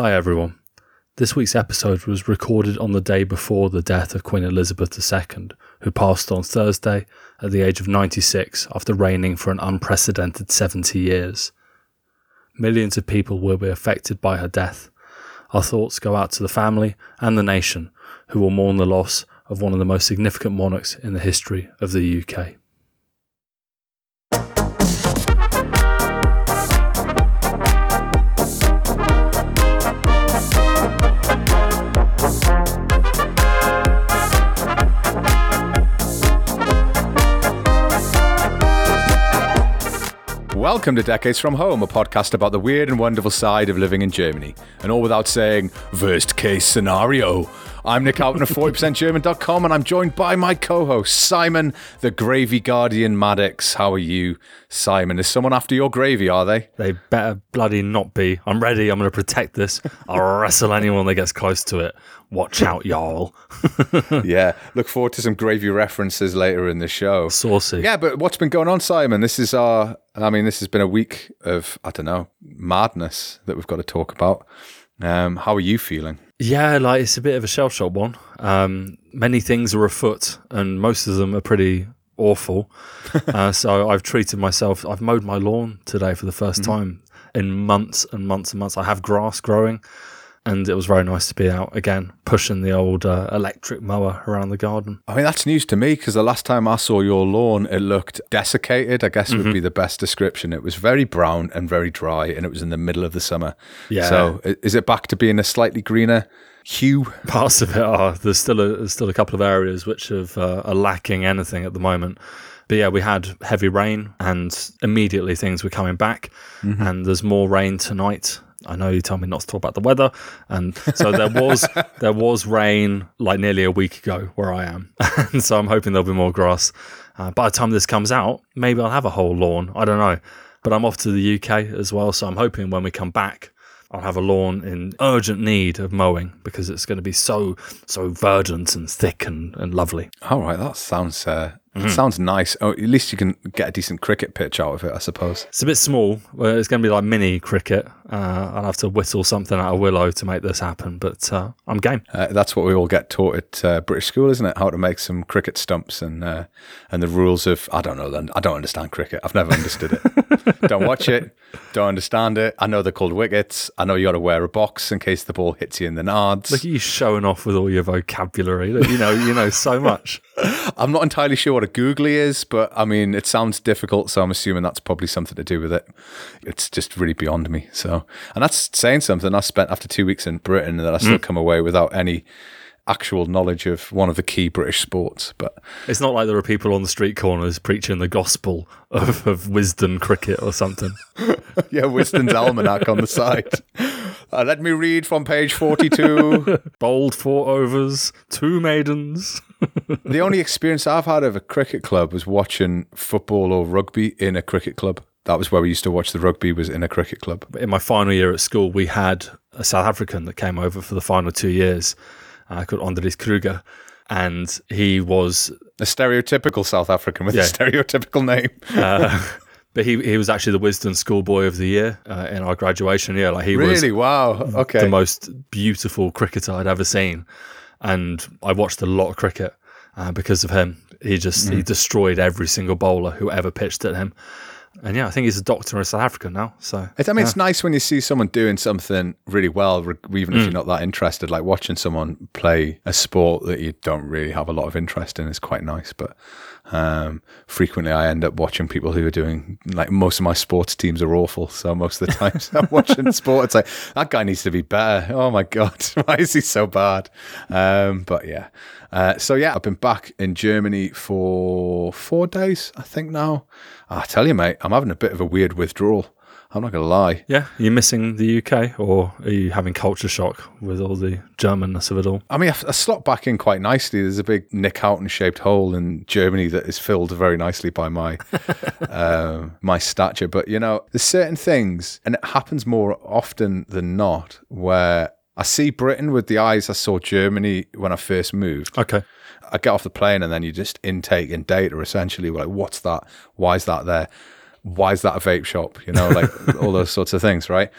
Hi, everyone. This week's episode was recorded on the day before the death of Queen Elizabeth II, who passed on Thursday at the age of 96 after reigning for an unprecedented 70 years. Millions of people will be affected by her death. Our thoughts go out to the family and the nation, who will mourn the loss of one of the most significant monarchs in the history of the UK. Welcome to Decades from Home, a podcast about the weird and wonderful side of living in Germany. And all without saying, worst case scenario. I'm Nick Houghton of 40%German.com and I'm joined by my co host, Simon, the Gravy Guardian Maddox. How are you, Simon? Is someone after your gravy, are they? They better bloody not be. I'm ready. I'm going to protect this. I'll wrestle anyone that gets close to it. Watch out, y'all. yeah, look forward to some gravy references later in the show. Saucy. Yeah, but what's been going on, Simon? This is our, I mean, this has been a week of, I don't know, madness that we've got to talk about. Um, how are you feeling? Yeah, like it's a bit of a shell shock one. Um, many things are afoot, and most of them are pretty awful. uh, so I've treated myself. I've mowed my lawn today for the 1st Mm-hmm. time in months and months and months. I have grass growing, and it was very nice to be out again, pushing the old uh, electric mower around the garden. I mean, that's news to me because the last time I saw your lawn, it looked desiccated, I guess would be the best description. It was very brown and very dry, and it was in the middle of the summer. Yeah. So is it back to being a slightly greener hue? Parts of it are there's still a there's still a couple of areas which have, uh, are lacking anything at the moment. But yeah, we had heavy rain, and immediately things were coming back. And there's more rain tonight. I know you told me not to talk about the weather, and so there was there was rain like nearly a week ago where I am, and so I'm hoping there'll be more grass. Uh, by the time this comes out, maybe I'll have a whole lawn. I don't know, but I'm off to the UK as well, so I'm hoping when we come back, I'll have a lawn in urgent need of mowing because it's going to be so so verdant and thick and, and lovely. All right, that sounds uh, that sounds nice. Oh, at least you can get a decent cricket pitch out of it, I suppose. It's a bit small. Well, it's going to be like mini cricket. Uh, I'll have to whittle something out of willow to make this happen, but uh, I'm game. Uh, that's what we all get taught at uh, British school, isn't it? How to make some cricket stumps and uh, and the rules of I don't know. Then I don't understand cricket. I've never understood it. don't watch it. Don't understand it. I know they're called wickets. I know you got to wear a box in case the ball hits you in the nards. Look at you showing off with all your vocabulary. You know, you know so much. I'm not entirely sure what a googly is, but I mean, it sounds difficult, so I'm assuming that's probably something to do with it. It's just really beyond me. So, and that's saying something. I spent after two weeks in Britain and that I still mm. come away without any actual knowledge of one of the key British sports. But It's not like there are people on the street corners preaching the gospel of, of Wisden cricket or something. yeah, Wisden's almanac on the side. Uh, let me read from page 42. Bowled four overs, two maidens. the only experience I've had of a cricket club was watching football or rugby in a cricket club. That was where we used to watch the rugby was in a cricket club. in my final year at school, we had a South African that came over for the final two years uh, called Andries Kruger. And he was, A stereotypical South African with Yeah. a stereotypical name. uh, but he, he was actually the Wisden Schoolboy of the Year uh, in our graduation year. Like he was Really? Wow. Okay. the most beautiful cricketer I'd ever seen. And I watched a lot of cricket uh, because of him. He just he destroyed every single bowler who ever pitched at him. And yeah, I think he's a doctor in South Africa now. So It's, I mean, it's nice when you see someone doing something really well, even Mm. if you're not that interested. Like watching someone play a sport that you don't really have a lot of interest in is quite nice. But um, frequently, I end up watching people who are doing like most of my sports teams are awful. So most of the times I'm watching sport, it's like that guy needs to be better. Oh my god, why is he so bad? Um, but yeah, uh, so yeah, I've been back in Germany for four days, I think now. I tell you, mate, I'm having a bit of a weird withdrawal. I'm not gonna lie. Yeah, are you missing the UK or are you having culture shock with all the Germanness of it all? I mean, I, I slot back in quite nicely. There's a big Nick Houghton shaped hole in Germany that is filled very nicely by my um, my stature. But you know, there's certain things, and it happens more often than not, where I see Britain with the eyes I saw Germany when I first moved. Okay. I get off the plane and then you just intake in data essentially. Like, what's that? Why is that there? Why is that a vape shop? You know, like all those sorts of things, right?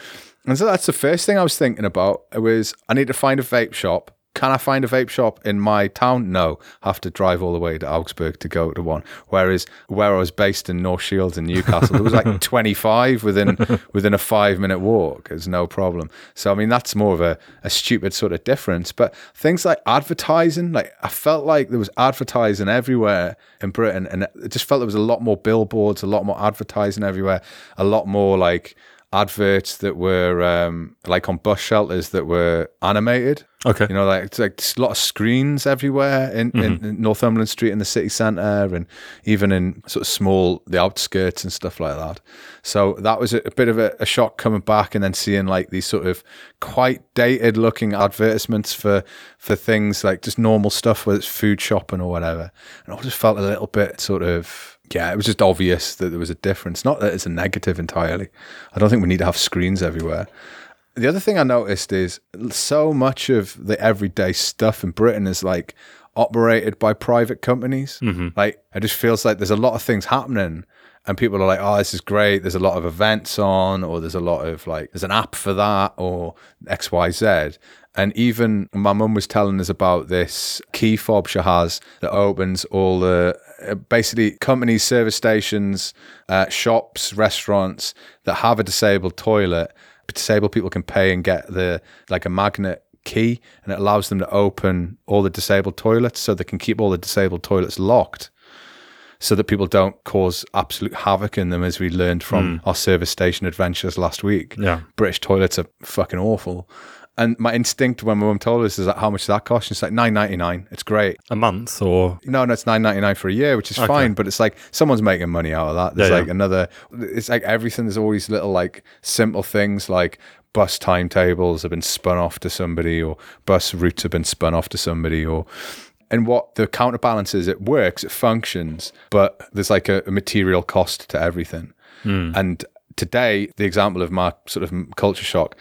And so that's the first thing I was thinking about. It was I need to find a vape shop. Can I find a vape shop in my town? No. Have to drive all the way to Augsburg to go to one. Whereas where I was based in North Shields in Newcastle, there was like 25 within within a five minute walk. It's no problem. So I mean that's more of a, a stupid sort of difference. But things like advertising, like I felt like there was advertising everywhere in Britain and it just felt there was a lot more billboards, a lot more advertising everywhere, a lot more like adverts that were um, like on bus shelters that were animated. Okay. You know, like it's like a lot of screens everywhere in, in, in Northumberland Street in the city centre and even in sort of small, the outskirts and stuff like that. So that was a, a bit of a, a shock coming back and then seeing like these sort of quite dated looking advertisements for, for things like just normal stuff, whether it's food shopping or whatever. And I just felt a little bit sort of yeah, it was just obvious that there was a difference. Not that it's a negative entirely. I don't think we need to have screens everywhere. The other thing I noticed is so much of the everyday stuff in Britain is like operated by private companies. Mm-hmm. Like it just feels like there's a lot of things happening and people are like, oh, this is great. There's a lot of events on, or there's a lot of like, there's an app for that, or XYZ. And even my mum was telling us about this key fob she has that opens all the uh, basically companies, service stations, uh, shops, restaurants that have a disabled toilet. Disabled people can pay and get the like a magnet key, and it allows them to open all the disabled toilets, so they can keep all the disabled toilets locked so that people don't cause absolute havoc in them, as we learned from our service station adventures last week. Yeah. British toilets are fucking awful. And my instinct when my mum told us is like, how much does that cost? And it's like nine ninety nine. It's great. A month or No, no, it's nine ninety nine for a year, which is fine. But it's like someone's making money out of that. There's Yeah, like yeah. another. It's like everything. There's always little like simple things like bus timetables have been spun off to somebody, or bus routes have been spun off to somebody, or and what the counterbalance is, it works, it functions, but there's like a, a material cost to everything. Hmm. And today, the example of my sort of culture shock,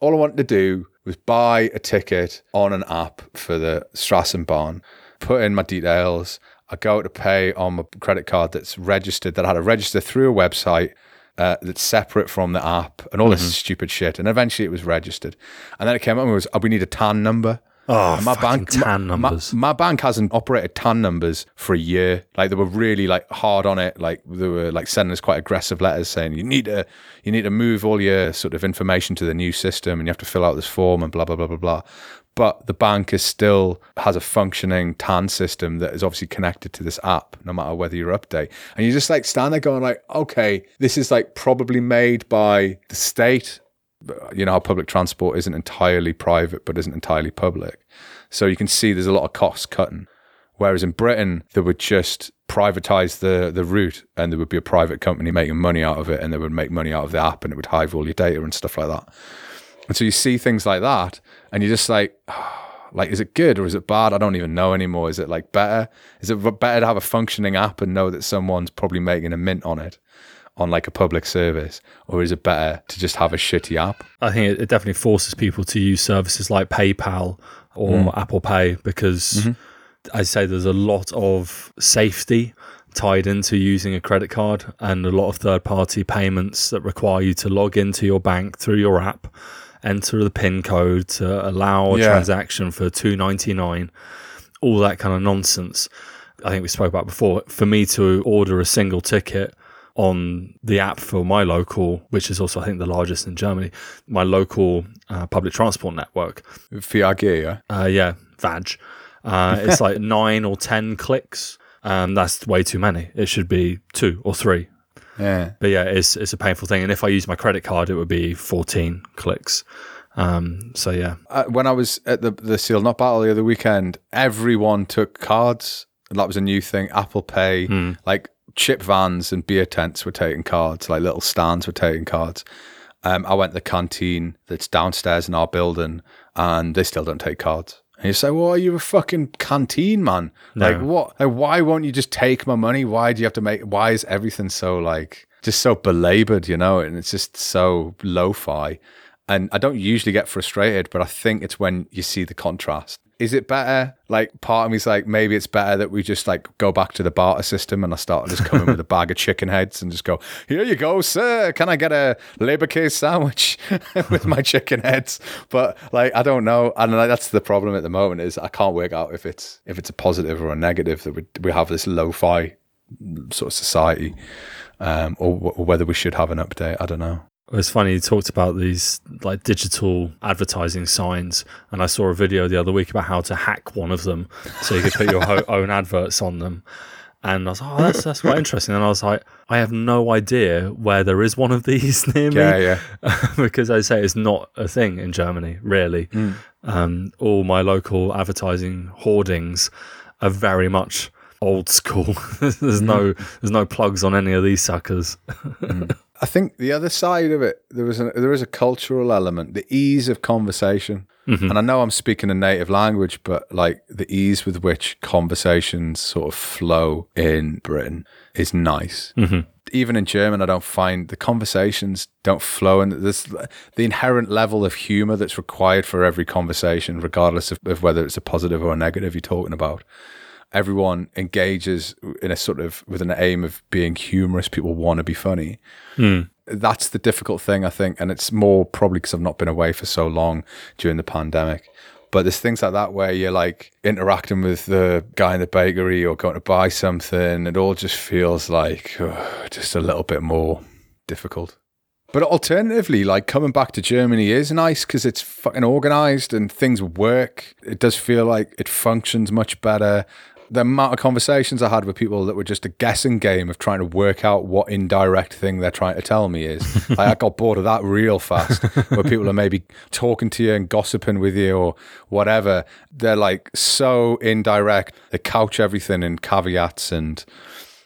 all I wanted to do was buy a ticket on an app for the Strassenbahn, put in my details. I go to pay on my credit card that's registered, that I had to register through a website uh, that's separate from the app and all this stupid shit. And eventually it was registered. And then it came up and it was, oh, we need a TAN number. Oh, And my bank, tan my- numbers. My, my bank hasn't operated TAN numbers for a year. Like they were really like hard on it. Like they were like sending us quite aggressive letters saying you need to you need to move all your sort of information to the new system and you have to fill out this form and blah blah blah blah blah. But the bank is still has a functioning TAN system that is obviously connected to this app, no matter whether you're update. And you just like stand there going like, okay, this is like probably made by the state you know how public transport isn't entirely private but isn't entirely public. So you can see there's a lot of cost cutting. Whereas in britain they would just privatize the the route and there would be a private company making money out of it and they would make money out of the app and it would hive all your data and stuff like that. And so you see things like that and you're just like like is it good or is it bad? I don't even know anymore. Is it like better? Is it better to have a functioning app and know that someone's probably making a mint on it on like a public service or is it better to just have a shitty app I think it, it definitely forces people to use services like PayPal or hmm. Apple Pay because mm-hmm. I say there's a lot of safety tied into using a credit card and a lot of third party payments that require you to log into your bank through your app, enter the PIN code to allow a Yeah. transaction for 299 all that kind of nonsense. I think we spoke about before. For me to order a single ticket on the app for my local, which is also I think the largest in Germany, my local uh, public transport network. VRG, yeah Uh, yeah, Vag. Uh, it's like nine or ten clicks. Um, that's way too many. It should be two or three. yeah But yeah, it's it's a painful thing. And if I use my credit card, it would be fourteen clicks. Um, so yeah, uh, when I was at the the Seal Not Battle the other weekend, everyone took cards, and that was a new thing. Apple Pay, like chip vans and beer tents were taking cards, like little stands were taking cards. Um, I went to the canteen that's downstairs in our building, and they still don't take cards. And you say, "Well, are you a fucking canteen man? Like what? Like why won't you just take my money? Why do you have to make? Why is everything so like just so belabored? You know, and it's just so lo-fi." And I don't usually get frustrated, but I think it's when you see the contrast. Is it better? Like, part of me's like, maybe it's better that we just like go back to the barter system and I start just coming with a bag of chicken heads and just go, here you go, sir. Can I get a Leberkäse sandwich with my chicken heads? But like, I don't know. And like, that's the problem at the moment is I can't work out if it's if it's a positive or a negative that we, we have this lo-fi sort of society um, or, or whether we should have an update. I don't know. It's funny you talked about these like digital advertising signs, and I saw a video the other week about how to hack one of them, so you could put your ho- own adverts on them. And I was like, oh, that's that's quite interesting. And I was like, I have no idea where there is one of these near me, Yeah, yeah. because I say it's not a thing in Germany, really. Mm. Um, all my local advertising hoardings are very much old school. there's mm. no there's no plugs on any of these suckers. Mm. I think the other side of it, there was a, there is a cultural element, the ease of conversation. Mm-hmm. And I know I'm speaking a native language, but like the ease with which conversations sort of flow in Britain is nice. Mm-hmm. Even in German, I don't find the conversations don't flow, and there's the inherent level of humor that's required for every conversation, regardless of, of whether it's a positive or a negative you're talking about everyone engages in a sort of with an aim of being humorous. People want to be funny. That's the difficult thing, I think, and it's more probably because I've not been away for so long during the pandemic. But there's things like that where you're like interacting with the guy in the bakery or going to buy something. It all just feels like uh, just a little bit more difficult. But alternatively, like coming back to Germany is nice because it's fucking organized and things work. It does feel like it functions much better. The amount of conversations I had with people that were just a guessing game of trying to work out what indirect thing they're trying to tell me is, like, I got bored of that real fast. where people are maybe talking to you and gossiping with you or whatever. They're like so indirect. They couch everything in caveats and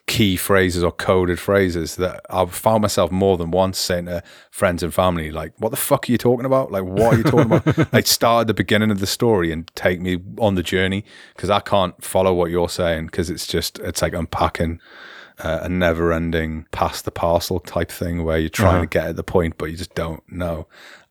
key phrases or coded phrases that I've found myself more than once saying to friends and family, like, what the fuck are you talking about? Like, what are you talking about? like, start at the beginning of the story and take me on the journey because I can't follow what you're saying because it's just, it's like unpacking uh, a never ending pass the parcel type thing where you're trying to get at the point, but you just don't know.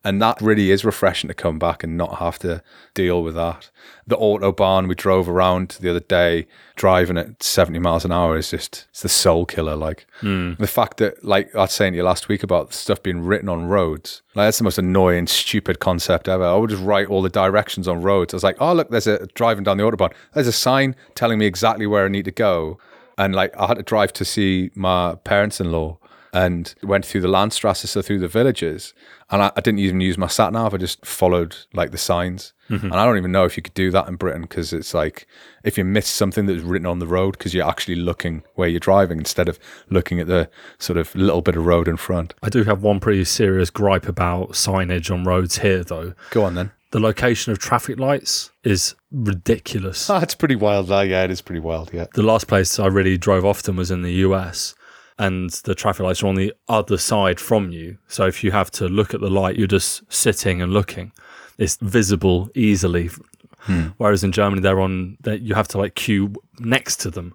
And that really is refreshing to come back and not have to deal with that. The Autobahn we drove around the other day, driving at 70 miles an hour is just, it's the soul killer. Like hmm. the fact that, like I was saying to you last week about stuff being written on roads, like that's the most annoying, stupid concept ever. I would just write all the directions on roads. I was like, oh, look, there's a driving down the Autobahn. There's a sign telling me exactly where I need to go. And like I had to drive to see my parents in law and went through the Landstrasse, so through the villages. And I, I didn't even use my sat nav. I just followed like the signs. Mm-hmm. And I don't even know if you could do that in Britain because it's like if you miss something that's written on the road because you're actually looking where you're driving instead of looking at the sort of little bit of road in front. I do have one pretty serious gripe about signage on roads here, though. Go on then. The location of traffic lights is ridiculous. That's pretty wild. Yeah, it is pretty wild. Yeah. the last place I really drove often was in the US, and the traffic lights are on the other side from you. So if you have to look at the light, you're just sitting and looking. It's visible easily. Hmm. Whereas in Germany, they're on. That you have to like queue next to them,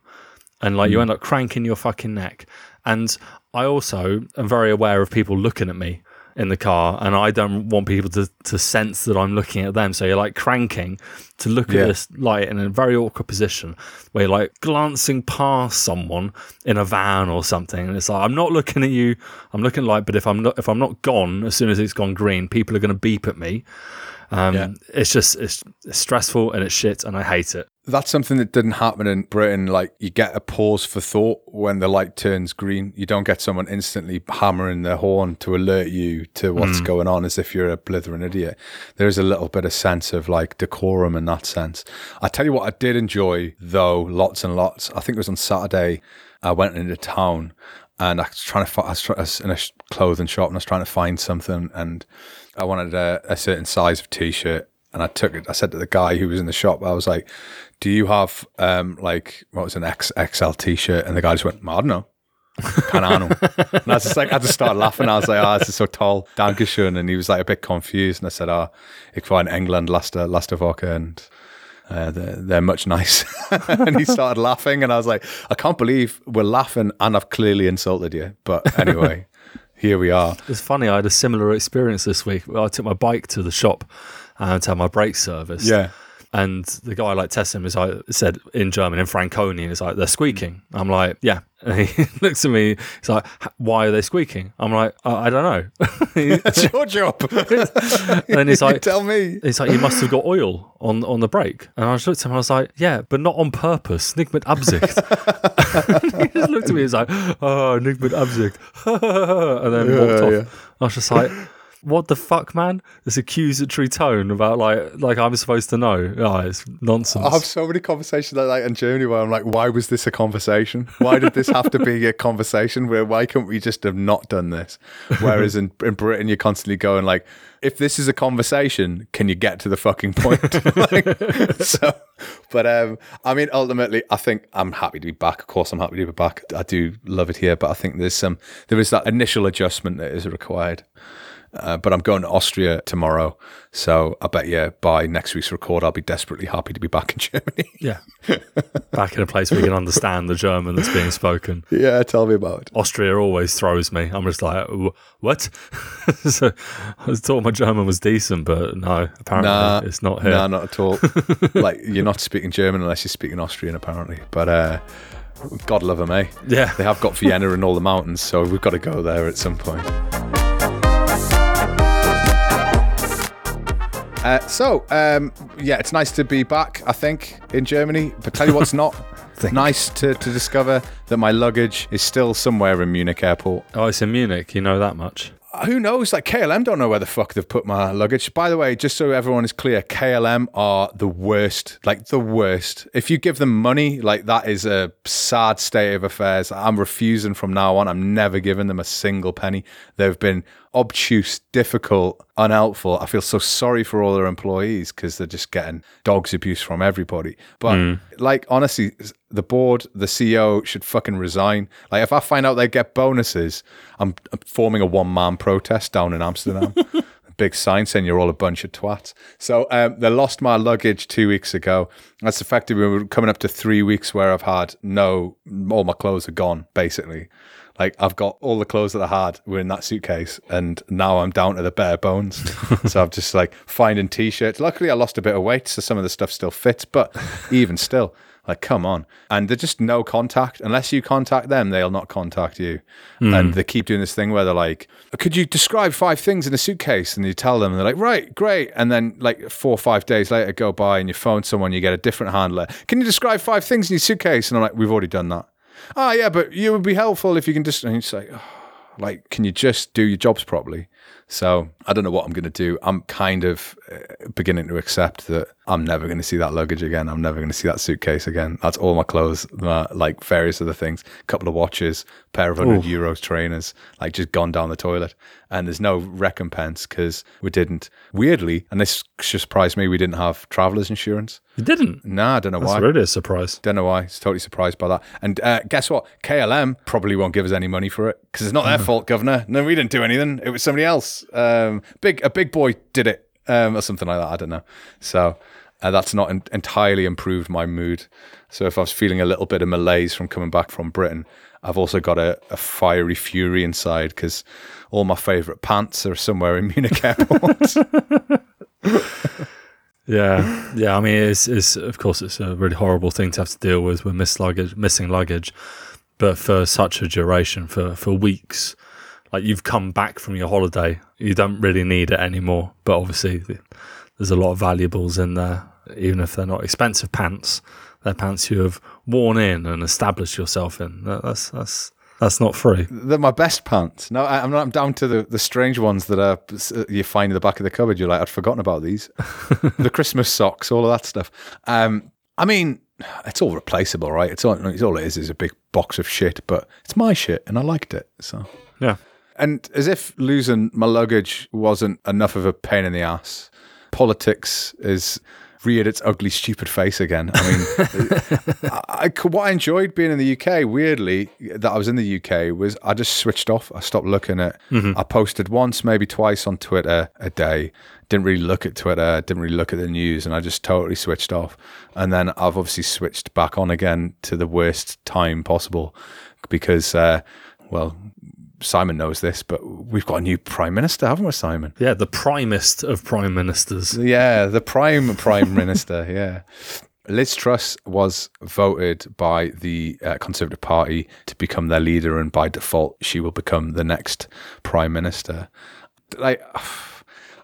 and like you hmm. end up cranking your fucking neck. And I also am very aware of people looking at me in the car, and I don't want people to, to sense that I'm looking at them. So you're like cranking to look Yeah. at this light in a very awkward position where you're like glancing past someone in a van or something, and it's like I'm not looking at you. I'm looking like, but if I'm not if I'm not gone as soon as it's gone green, people are going to beep at me. Um, Yeah. It's just it's, it's stressful and it's shit, and I hate it. That's something that didn't happen in Britain. Like you get a pause for thought when the light turns green. You don't get someone instantly hammering their horn to alert you to what's hmm. going on as if you're a blithering idiot. There's a little bit of sense of like decorum in that sense. I tell you what, I did enjoy though, lots and lots. I think it was on Saturday. I went into town and I was trying to find, I was, try- I was in a sh- clothing shop and I was trying to find something and I wanted a, a certain size of t-shirt and I took it. I said to the guy who was in the shop, I was like, "Do you have um like what was an X XL t-shirt?" And the guy just went, "I don't know." And I was just like, I just started laughing. I was like, oh, this is so tall. Dankeschön. And he was like a bit confused. And I said, oh, ik war in England last, uh, last Woche and uh, they're, they're much nice. and he started laughing. And I was like, I can't believe we're laughing and I've clearly insulted you. But anyway, here we are. It's funny. I had a similar experience this week. I took my bike to the shop and to have my brake service. Yeah. And the guy like tested him is like said in German in Franconian, is like they're squeaking. I'm like, yeah. And he looks at me. He's like, why are they squeaking? I'm like, I, I don't know. That's your job. and he's like, tell me. He's like, you must have got oil on on the brake. And I just looked at him. I was like, yeah, but not on purpose. Nicht mit Absicht. he just looked at me. He's like, oh, nicht mit Absicht. and then walked off. yeah. I was just like, what the fuck, man? This accusatory tone about like like I'm supposed to know. Oh, it's nonsense. I have so many conversations like that in Germany where I'm like, why was this a conversation? Why did this have to be a conversation? Where why couldn't we just have not done this? Whereas in, in Britain, you're constantly going like, if this is a conversation, can you get to the fucking point? Like, so, but um, I mean, ultimately, I think I'm happy to be back. Of course, I'm happy to be back. I do love it here, but I think there's some there is that initial adjustment that is required. Uh, but I'm going to Austria tomorrow, so I bet you by next week's record, I'll be desperately happy to be back in Germany. yeah, back in a place where you can understand the German that's being spoken. yeah, tell me about it. Austria always throws me. I'm just like, what? so I was thought my German was decent, but no, apparently Nah, it's not here. No, not at all. like you're not speaking German unless you're speaking Austrian, apparently. But uh, God love them, eh? Yeah, They have got Vienna and all the mountains, so we've got to go there at some point. Uh, so, um, yeah, it's nice to be back, I think, in Germany. But tell you what's not nice to, to discover that my luggage is still somewhere in Munich airport. oh, it's in Munich. You know that much. Who knows? Like KLM don't know where the fuck they've put my luggage. By the way, just so everyone is clear, KLM are the worst. Like the worst. If you give them money, like that is a sad state of affairs. I'm refusing from now on. I'm never giving them a single penny. They've been obtuse, difficult, unhelpful. I feel so sorry for all their employees because they're just getting dogs abuse from everybody. But like honestly, the board, the CEO should fucking resign. Like if I find out they get bonuses, I'm I'm forming a one man protest down in Amsterdam. Big sign saying you're all a bunch of twats. So um, they lost my luggage two weeks ago. That's effectively we're coming up to three weeks where I've had no, all my clothes are gone basically. Like I've got all the clothes that I had were in that suitcase, and now I'm down to the bare bones. so I'm just like finding t-shirts. Luckily, I lost a bit of weight, so some of the stuff still fits. But even still, like come on, and they're just no contact. Unless you contact them, they'll not contact you. Hmm. And they keep doing this thing where they're like, "Could you describe five things in a suitcase?" And you tell them, and they're like, "Right, great." And then like four or five days later, go by, and you phone someone, you get a different handler. Can you describe five things in your suitcase? And I'm like, "We've already done that." Oh yeah, but you would be helpful if you can just and you say, oh, like, can you just do your jobs properly? So I don't know what I'm going to do. I'm kind of beginning to accept that I'm never going to see that luggage again. I'm never going to see that suitcase again. That's all my clothes, my, like various other things, a couple of watches, pair of hundred euros trainers, like just gone down the toilet. And there's no recompense because we didn't. Weirdly, and this surprised me, we didn't have travelers insurance. You didn't. Nah, I don't know That's why. really a surprise. Don't know why. It's totally surprised by that. And uh, guess what? KLM probably won't give us any money for it because it's not their fault, Governor. No, we didn't do anything. It was somebody else. Um, big a big boy did it um, or something like that. I don't know. So uh, that's not en- entirely improved my mood. So if I was feeling a little bit of malaise from coming back from Britain, I've also got a, a fiery fury inside because all my favourite pants are somewhere in Munich airport. Yeah, yeah. I mean, it's, it's of course it's a really horrible thing to have to deal with with miss luggage, missing luggage, but for such a duration, for for weeks, like you've come back from your holiday, you don't really need it anymore. But obviously, there's a lot of valuables in there, even if they're not expensive pants. They're pants you have worn in and established yourself in. That's that's that's not free. They're my best pants. No, I, I'm not. I'm down to the, the strange ones that are you find in the back of the cupboard. You're like, I'd forgotten about these. the Christmas socks, all of that stuff. Um, I mean, it's all replaceable, right? It's all. It's all it is is a big box of shit, but it's my shit, and I liked it. So, Yeah. And as if losing my luggage wasn't enough of a pain in the ass, politics is reared its ugly, stupid face again. I mean, I, I- what I enjoyed being in the UK, weirdly, that I was in the UK, was I just switched off. I stopped looking at. I posted once, maybe twice on Twitter a day. Didn't really look at Twitter. Didn't really look at the news, and I just totally switched off. And then I've obviously switched back on again to the worst time possible, because, uh, well, Simon knows this, but we've got a new prime minister, haven't we, Simon? Yeah, the primest of prime ministers. Yeah, the prime prime minister. Yeah. Liz Truss was voted by the uh, Conservative Party to become their leader, and by default, she will become the next prime minister. Like,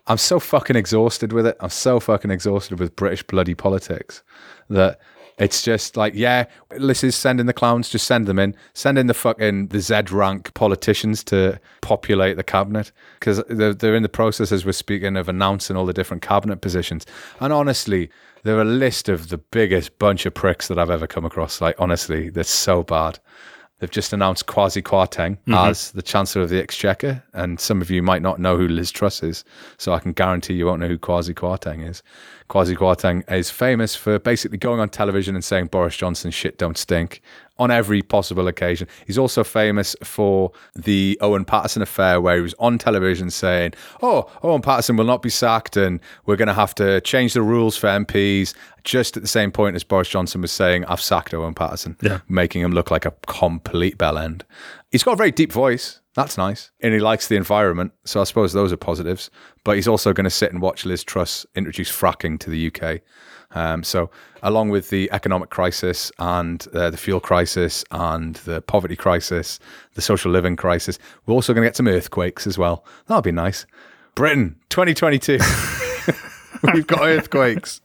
I'm so fucking exhausted with it. I'm so fucking exhausted with British bloody politics that it's just like, yeah, this is sending the clowns, just send them in. Send in the fucking the Z rank politicians to populate the cabinet because they're, they're in the process as we're speaking of announcing all the different cabinet positions. And honestly, they're a list of the biggest bunch of pricks that I've ever come across. Like, honestly, they're so bad. They've just announced Kwasi Kwarteng mm-hmm. as the Chancellor of the Exchequer, and some of you might not know who Liz Truss is, so I can guarantee you won't know who Kwasi Kwarteng is. Kwasi Kwarteng is famous for basically going on television and saying Boris Johnson's shit don't stink on every possible occasion. He's also famous for the Owen Paterson affair, where he was on television saying, Oh, Owen Paterson will not be sacked, and we're going to have to change the rules for MPs. Just at the same point as Boris Johnson was saying, I've sacked Owen Paterson, yeah. making him look like a complete bell end. He's got a very deep voice. That's nice. And he likes the environment. So I suppose those are positives. But he's also going to sit and watch Liz Truss introduce fracking to the UK. Um, so, along with the economic crisis and uh, the fuel crisis and the poverty crisis, the social living crisis, we're also going to get some earthquakes as well. That'll be nice. Britain, 2022. We've got earthquakes.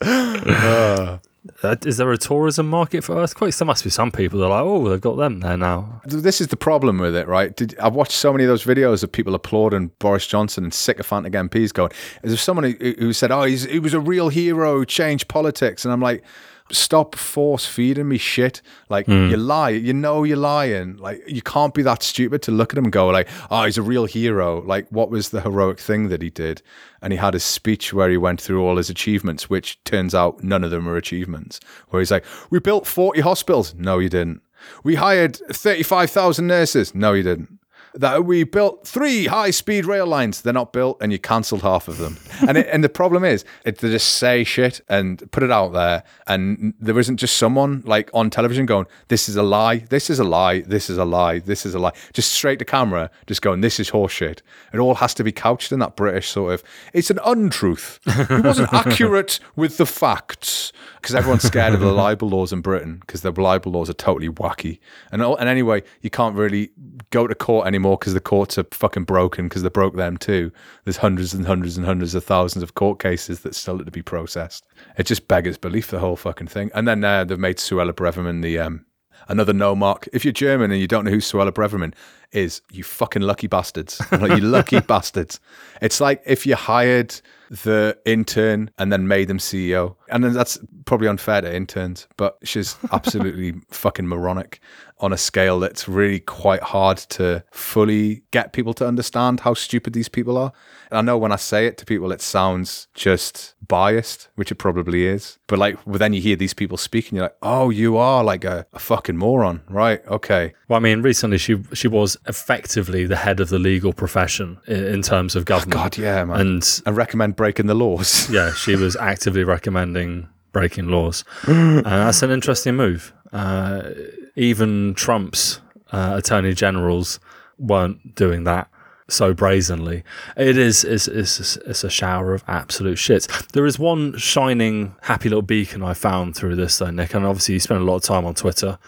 Uh. Uh, is there a tourism market for earthquakes? There must be some people that are like, oh, they've got them there now. This is the problem with it, right? Did, I've watched so many of those videos of people applauding Boris Johnson and sycophantic MPs going, is there someone who, who said, oh, he was a real hero changed politics? And I'm like, stop force feeding me shit. Like mm. you lie, you know you're lying. Like you can't be that stupid to look at him and go like, oh, he's a real hero. Like what was the heroic thing that he did? And he had his speech where he went through all his achievements, which turns out none of them are achievements. Where he's like, we built 40 hospitals. No, you didn't. We hired 35,000 nurses. No, you didn't that we built three high speed rail lines. They're not built, and you cancelled half of them. and it, and the problem is, it, they just say shit and put it out there, and there isn't just someone like on television going, "This is a lie. This is a lie. This is a lie. This is a lie." Just straight to camera, just going, "This is horseshit." It all has to be couched in that British sort of. It's an untruth. It wasn't accurate with the facts because everyone's scared of the libel laws in Britain because the libel laws are totally wacky. And and anyway, you can't really go to court anymore because the courts are fucking broken because they broke them too. There's hundreds and hundreds and hundreds of thousands of court cases that still have to be processed. It just beggars belief the whole fucking thing. And then uh, they've made Suella Braverman the um, another no mark. If you're German and you don't know who Suella Braverman is, you fucking lucky bastards. like, you lucky bastards. It's like if you hired the intern and then made them CEO. And then that's probably unfair to interns, but she's absolutely fucking moronic on a scale that's really quite hard to fully get people to understand how stupid these people are. And I know when I say it to people, it sounds just biased, which it probably is. But like, well, then you hear these people speaking, you're like, oh, you are like a, a fucking moron, right? Okay. Well, I mean, recently she she was effectively the head of the legal profession in, in terms of government. Oh, God, yeah, man. And I recommend breaking the laws. yeah, she was actively recommending breaking laws, and that's an interesting move. Uh, even Trump's uh, attorney generals weren't doing that so brazenly. It is it's, it's, it's a shower of absolute shit. There is one shining, happy little beacon I found through this, though, Nick. And obviously, you spend a lot of time on Twitter.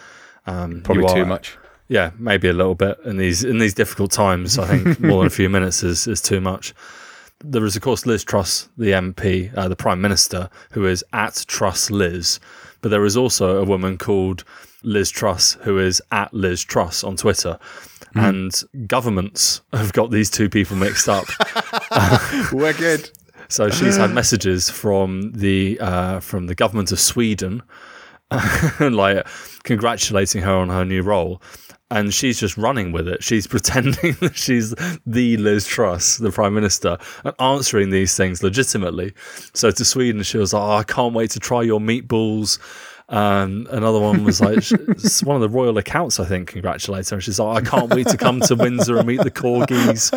Um, Probably too much. Yeah, maybe a little bit in these in these difficult times. I think more than a few minutes is is too much. There is, of course, Liz Truss, the MP, uh, the Prime Minister, who is at Truss Liz. But there is also a woman called Liz Truss, who is at Liz Truss on Twitter. Mm. And governments have got these two people mixed up. Wicked. So she's had messages from the uh, from the government of Sweden, like congratulating her on her new role, and she's just running with it. She's pretending that she's the Liz Truss, the Prime Minister, and answering these things legitimately. So to Sweden, she was like, oh, "I can't wait to try your meatballs." Um, another one was like one of the royal accounts, I think, congratulated her. And she's like, I can't wait to come to Windsor and meet the corgis.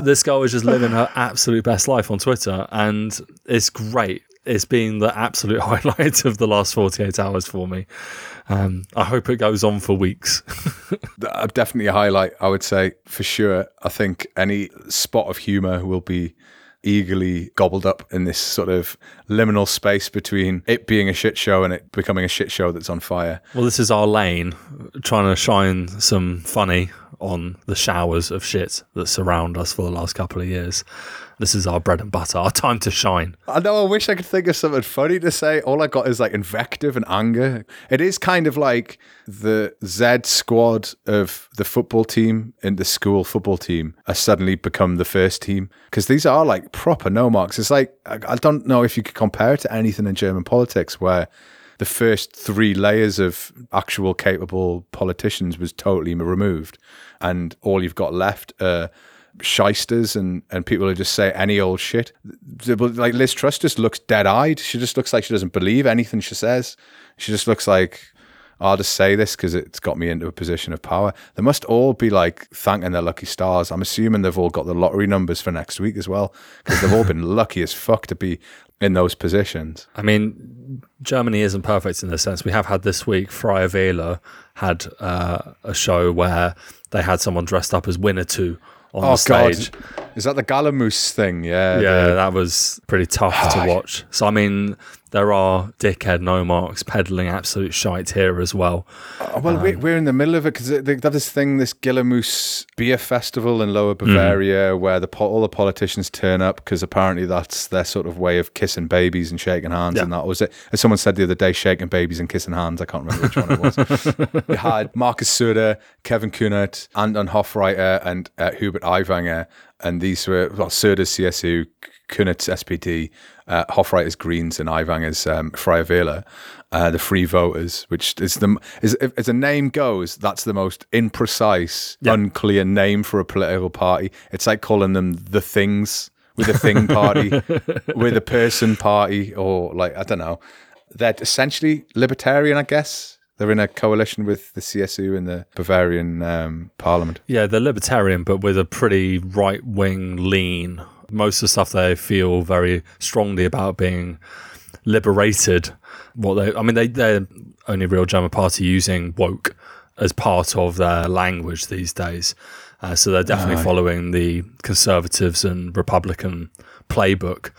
this girl is just living her absolute best life on Twitter, and it's great. It's been the absolute highlight of the last 48 hours for me. Um, I hope it goes on for weeks. Uh, Definitely a highlight, I would say, for sure. I think any spot of humour will be eagerly gobbled up in this sort of liminal space between it being a shit show and it becoming a shit show that's on fire. well, this is our lane, trying to shine some funny on the showers of shit that surround us for the last couple of years. This is our bread and butter, our time to shine. I know. I wish I could think of something funny to say. All I got is like invective and anger. It is kind of like the Z squad of the football team and the school football team has suddenly become the first team because these are like proper no marks. It's like I I don't know if you could compare it to anything in German politics where the first three layers of actual capable politicians was totally removed, and all you've got left are shysters and, and people who just say any old shit. Like Liz Truss just looks dead eyed. She just looks like she doesn't believe anything she says. She just looks like I'll just say this because it's got me into a position of power. They must all be like thanking their lucky stars. I'm assuming they've all got the lottery numbers for next week as well because they've all been lucky as fuck to be in those positions. I mean, Germany isn't perfect in this sense. We have had this week, Freie Wähler had uh, a show where they had someone dressed up as winner Winnetou on Oh the stage. God, is that the Gillamoos thing? Yeah, Yeah, the- that was pretty tough to watch. So, I mean, there are dickhead no marks peddling absolute shite here as well. Oh, well, we're, um, we're in the middle of it because they have this thing, this Gillamoos beer festival in Lower mm-hmm. Bavaria, where the all the politicians turn up because apparently that's their sort of way of kissing babies and shaking hands. Yeah. And that was it. As someone said the other day, shaking babies and kissing hands. I can't remember which one it was. you had Markus Söder, Kevin Kühnert, Anton Hofreiter, and uh, Hubert Aiwanger. And these were well, Söder's CSU, Kühnert's SPD, uh, Hofreiter's Greens, and Aiwanger's um, Freie Wähler, uh, the Free Voters, which is the is as a name goes, that's the most imprecise, Yeah. unclear name for a political party. It's like calling them the things with a thing party, with a person party, or like I don't know. They're essentially libertarian, I guess. They're in a coalition with the CSU in the Bavarian um, parliament. Yeah, they're libertarian, but with a pretty right wing lean. Most of the stuff they feel very strongly about being liberated. What they, I mean, they they're only real German party using woke as part of their language these days. Uh, so they're definitely following the conservatives and Republican playbook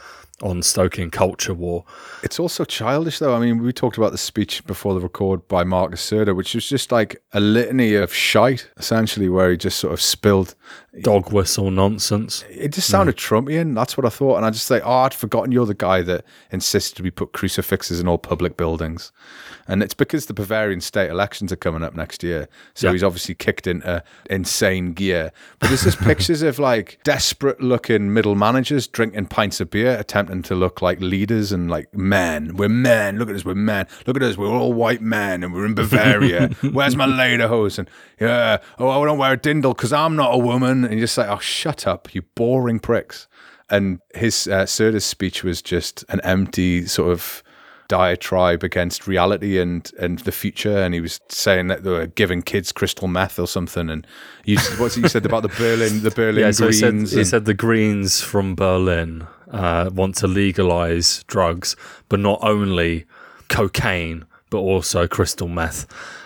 on stoking culture war. It's also childish, though. I mean, we talked about the speech before the record by Markus Söder, which was just like a litany of shite, essentially, where he just sort of spilled. Dog whistle nonsense. It just sounded hmm. Trumpian. That's what I thought. And I just like, oh, I'd forgotten you're the guy that insisted we put crucifixes in all public buildings. And it's because the Bavarian state elections are coming up next year. So Yeah. he's obviously kicked into insane gear. But there's just pictures of like desperate looking middle managers drinking pints of beer, attempting to look like leaders and like men. We're men. Look at us. We're men. Look at us. We're all white men and we're in Bavaria. Where's my lederhosen? And yeah. Oh, I don't wear a Dirndl because I'm not a woman. And you're just like, oh, shut up, you boring pricks. And his uh, Söder's speech was just an empty sort of diatribe against reality and and the future. And he was saying that they were giving kids crystal meth or something. And you what's it you said about the Berlin the Berlin Yeah, so he Greens said, he said the Greens from Berlin uh, want to legalize drugs, but not only cocaine, but also crystal meth.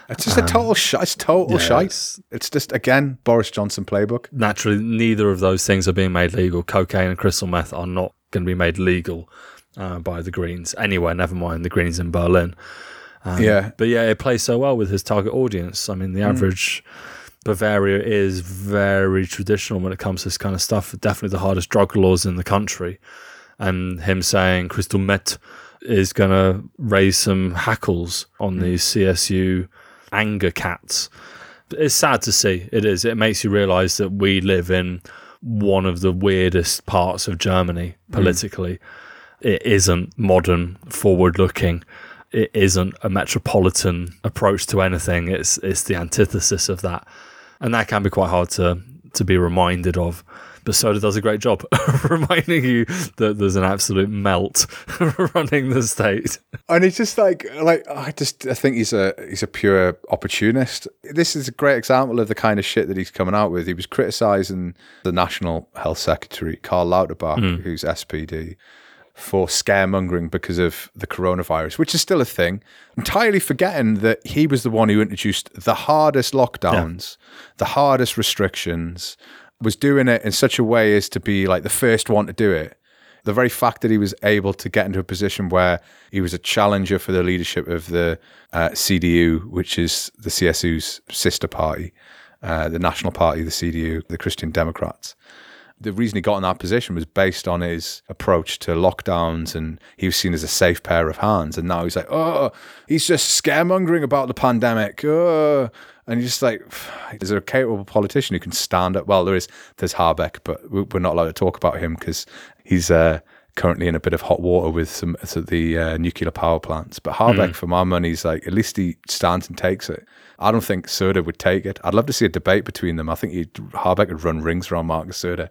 it's just a total shite it's total yeah, shite. it's- it's just again Boris Johnson playbook. Naturally, neither of those things are being made legal. Cocaine and crystal meth are not going to be made legal uh, by the Greens anywhere, never mind the Greens in Berlin. Um, yeah But yeah, it plays so well with his target audience. I mean, the average Bavaria is very traditional when it comes to this kind of stuff. Definitely the hardest drug laws in the country. And him saying crystal meth is going to raise some hackles on these CSU anger cats. It's sad to see. It is. It makes you realize that we live in one of the weirdest parts of Germany politically. It isn't modern, forward looking. It isn't a metropolitan approach to anything. It's it's the antithesis of that. And that can be quite hard to to be reminded of. But Söder does a great job of reminding you that there's an absolute melt running the state. and he's just like like I just I think he's a he's a pure opportunist. This is a great example of the kind of shit that he's coming out with. He was criticizing the National Health Secretary Karl Lauterbach, hmm. who's SPD, for scaremongering because of the coronavirus, which is still a thing, entirely forgetting that he was the one who introduced the hardest lockdowns, yeah. the hardest restrictions, was doing it in such a way as to be like the first one to do it. The very fact that he was able to get into a position where he was a challenger for the leadership of the uh, CDU, which is the CSU's sister party, uh, the National Party, the CDU, the Christian Democrats the reason he got in that position was based on his approach to lockdowns and he was seen as a safe pair of hands. And now he's like, oh, he's just scaremongering about the pandemic. Oh. And you're just like, is there a capable politician who can stand up? Well, there is, there's Habeck, but we're not allowed to talk about him because he's uh, currently in a bit of hot water with some of the uh, nuclear power plants. But Habeck, mm. for my money, is like, at least he stands and takes it. I don't think Söder would take it. I'd love to see a debate between them. I think he'd, Habeck would run rings around Markus Söder,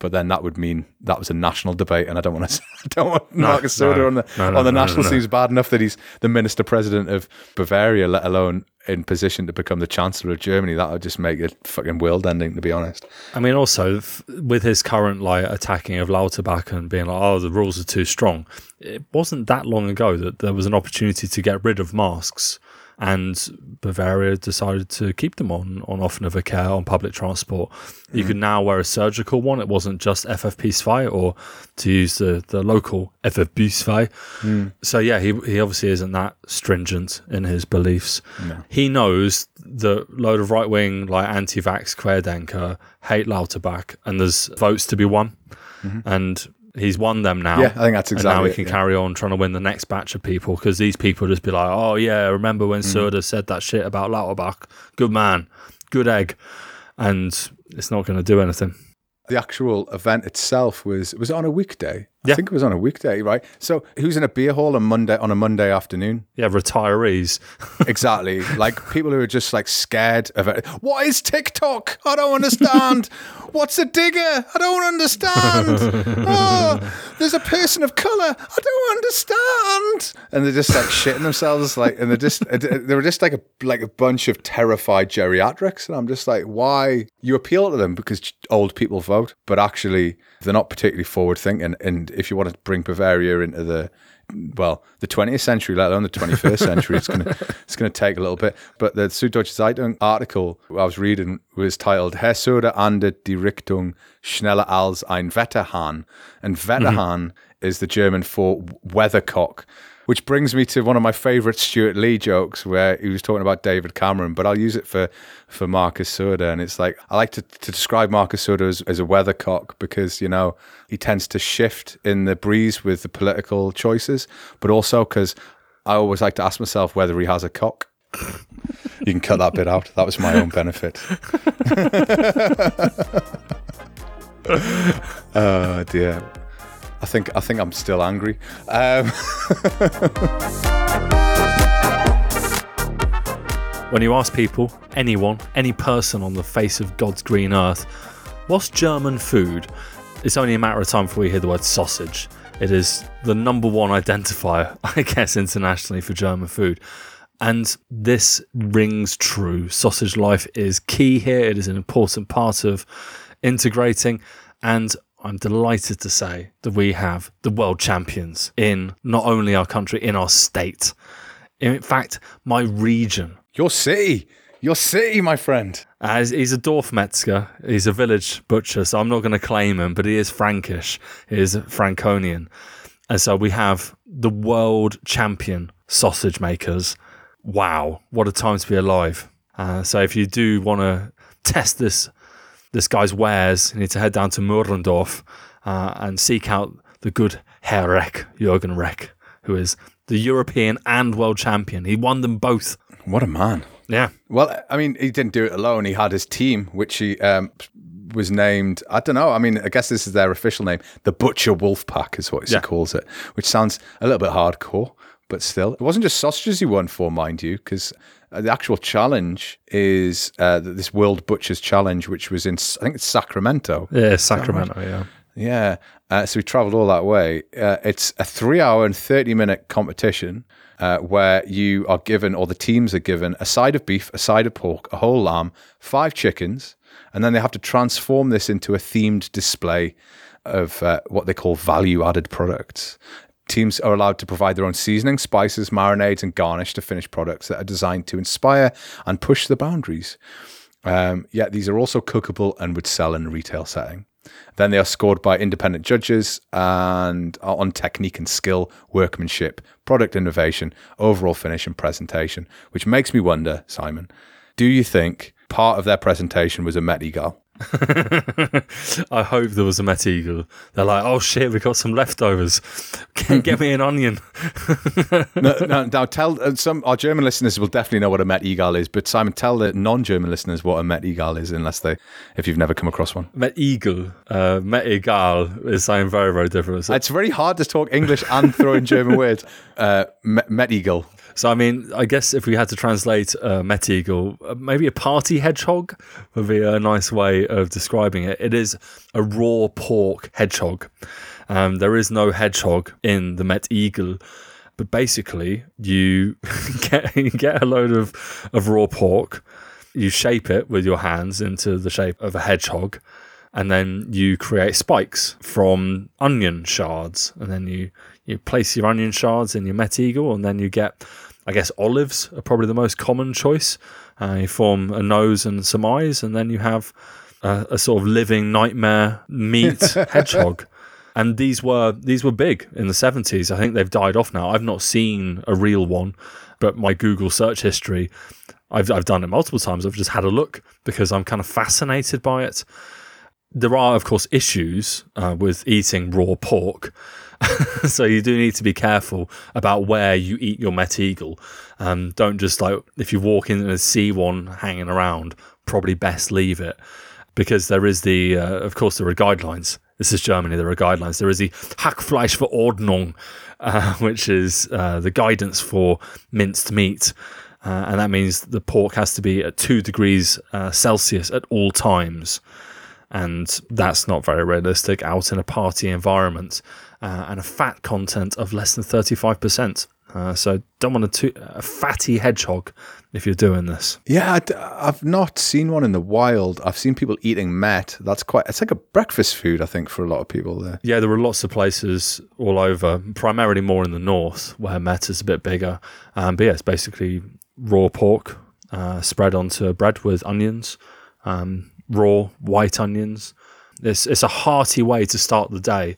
but then that would mean that was a national debate, and I don't want to. I don't want no, Söder no, on the no, on the national scene. Seems bad enough that he's the minister president of Bavaria, let alone in position to become the chancellor of Germany. That would just make it fucking world ending, to be honest. I mean, also with his current like attacking of Lauterbach and being like, "Oh, the rules are too strong." It wasn't that long ago that there was an opportunity to get rid of masks and Bavaria decided to keep them on on Öffentlichverkehr on public transport. You mm. could now wear a surgical one. It wasn't just FFP2 or to use the, the local FFP2. Mm. So yeah, he he obviously isn't that stringent in his beliefs. No. He knows the load of right wing like anti-vax Querdenker hate Lauterbach and there's votes to be won. Mm-hmm. And he's won them now. Yeah, I think that's exactly. And now he can yeah. carry on trying to win the next batch of people because these people just be like, "Oh yeah, remember when mm. Said that shit about Lauterbach? Good man, good egg," and it's not going to do anything. The actual event itself was was it on a weekday. Yeah. I think it was on a weekday, right? So who's in a beer hall on Monday on a Monday afternoon? Yeah, retirees. exactly. Like people who are just like scared of it. What is TikTok? I don't understand. What's a digger? I don't understand. Oh, there's a person of color. I don't understand. And they're just like shitting themselves, like, and they're just they were just like a like a bunch of terrified geriatrics. And I'm just like, why? You appeal to them because old people vote, but actually they're not particularly forward thinking. And if you want to bring Bavaria into the well, the 20th century, let alone the 21st century, it's gonna it's gonna take a little bit. But the Süddeutsche Zeitung article I was reading was titled "Herr Söder andet die Richtung schneller als ein Wetterhahn," and Wetterhahn mm-hmm. is the German for weathercock, which brings me to one of my favorite Stewart Lee jokes where he was talking about David Cameron, but I'll use it for, for Markus Söder. And it's like, I like to, to describe Markus Söder as, as a weathercock because, you know, he tends to shift in the breeze with the political choices, but also because I always like to ask myself whether he has a cock. you can cut that bit out. That was my own benefit. oh dear. I think I think I'm still angry. Um. when you ask people, anyone, any person on the face of God's green earth, what's German food? It's only a matter of time before you hear the word sausage. It is the number one identifier, I guess, internationally for German food. And this rings true. Sausage life is key here. It is an important part of integrating. And I'm delighted to say that we have the world champions in not only our country, in our state. In fact, my region. Your city. Your city, my friend. As he's a Dorfmetzger. He's a village butcher, so I'm not going to claim him, but he is Frankish. He is Franconian. And so we have the world champion sausage makers. Wow, what a time to be alive. Uh, so if you do want to test this this guy's wares, you need to head down to Murrendorf uh, and seek out the good Herr Reck, Jürgen Reck, who is the European and world champion. He won them both. What a man. Yeah. Well, I mean, he didn't do it alone. He had his team, which he um, was named, I don't know. I mean, I guess this is their official name. The Butcher Wolf Pack is what he calls it, which sounds a little bit hardcore, but still. It wasn't just sausages he won for, mind you, because the actual challenge is uh, this World Butchers Challenge, which was in I think it's Sacramento. Yeah, Sacramento. Right? Yeah. Yeah. Uh, so we travelled all that way. Uh, it's a three-hour and thirty-minute competition uh, where you are given, or the teams are given, a side of beef, a side of pork, a whole lamb, five chickens, and then they have to transform this into a themed display. of uh, what they call value added products. Teams are allowed to provide their own seasoning, spices, marinades, and garnish to finished products that are designed to inspire and push the boundaries. Um, yet these are also cookable and would sell in a retail setting. Then they are scored by independent judges and are on technique and skill, workmanship, product innovation, overall finish, and presentation. Which makes me wonder, Simon, do you think part of their presentation was a Mettigel? I hope there was a Mettigel. They're like, oh shit, we got some leftovers. Can get me an onion. no, no, now tell uh, some our German listeners will definitely know what a Met Eagle is, but Simon, tell the non-German listeners what a Mettigel is, unless they, if you've never come across one. Met Eagle, uh, Mettigel is something very, very different. It's very hard to talk English and throw in German words. Uh, Mettigel. So, I mean, I guess if we had to translate uh, Mettigel, uh, maybe a party hedgehog would be a nice way of describing it. It is a raw pork hedgehog. Um, there is no hedgehog in the Mettigel, but basically, you get you get a load of, of raw pork, you shape it with your hands into the shape of a hedgehog, and then you create spikes from onion shards, and then you you place your onion shards in your Mettigel, and then you get I guess olives are probably the most common choice. Uh, you form a nose and some eyes, and then you have a, a sort of living nightmare meat hedgehog. And these were these were big in the seventies. I think they've died off now. I've not seen a real one, but my Google search history, I've I've done it multiple times. I've just had a look because I'm kind of fascinated by it. There are, of course, issues uh, with eating raw pork. so you do need to be careful about where you eat your Mettigel. Um, don't just like if you walk in and see one hanging around, probably best leave it because there is the, uh, of course, there are guidelines. This is Germany. There are guidelines. There is the Hackfleischverordnung, uh, which is uh, the guidance for minced meat. Uh, and that means the pork has to be at two degrees uh, Celsius at all times. And that's not very realistic out in a party environment uh, and a fat content of less than 35%. Uh, so don't want a, too, a fatty hedgehog if you're doing this. Yeah, i have not seen one in the wild. I've seen people eating Mett. That's quite. It's like a breakfast food, I think, for a lot of people there. Yeah, there are lots of places all over, primarily more in the north, where Mett is a bit bigger. Um, but yeah, it's basically raw pork uh, spread onto bread with onions, um, raw white onions. It's it's a hearty way to start the day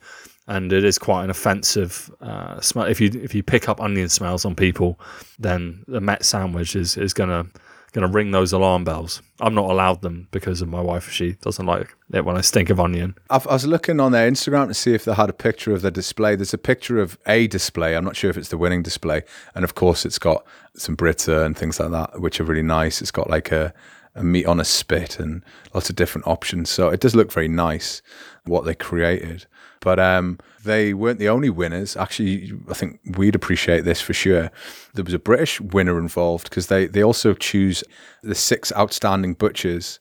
and it is quite an offensive uh, smell. If you if you pick up onion smells on people, then the Mett sandwich is is gonna gonna ring those alarm bells. I'm not allowed them because of my wife. She doesn't like it when I stink of onion. I've, i was looking on their Instagram to see if they had a picture of the display. There's a picture of a display. I'm not sure if it's the winning display, and of course it's got some Brita and things like that, which are really nice. It's got like a a meat on a spit and lots of different options. So it does look very nice what they created. But um, they weren't the only winners. Actually, I think we'd appreciate this for sure. There was a British winner involved because they, they also choose the six outstanding butchers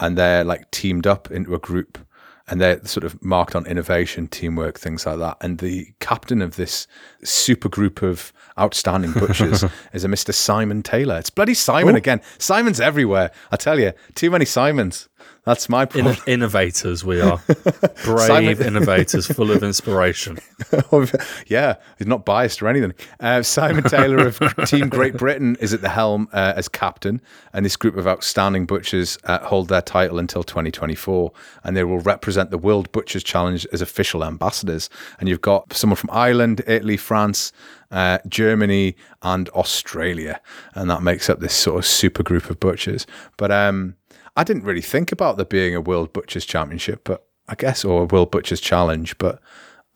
and they're like teamed up into a group and they're sort of marked on innovation, teamwork, things like that. And the captain of this super group of outstanding butchers is a Mr. Simon Taylor. It's bloody Simon Ooh. again. Simon's everywhere. I tell you, too many Simons. That's my problem. In- innovators, we are brave innovators, full of inspiration. yeah, he's not biased or anything. Uh, Simon Taylor of Team Great Britain is at the helm uh, as captain, and this group of outstanding butchers uh, hold their title until 2024, and they will represent the World Butchers Challenge as official ambassadors. And you've got someone from Ireland, Italy, France, uh, Germany, and Australia, and that makes up this sort of super group of butchers. But um, I didn't really think about there being a World Butchers Championship, but I guess, or a World Butchers Challenge, but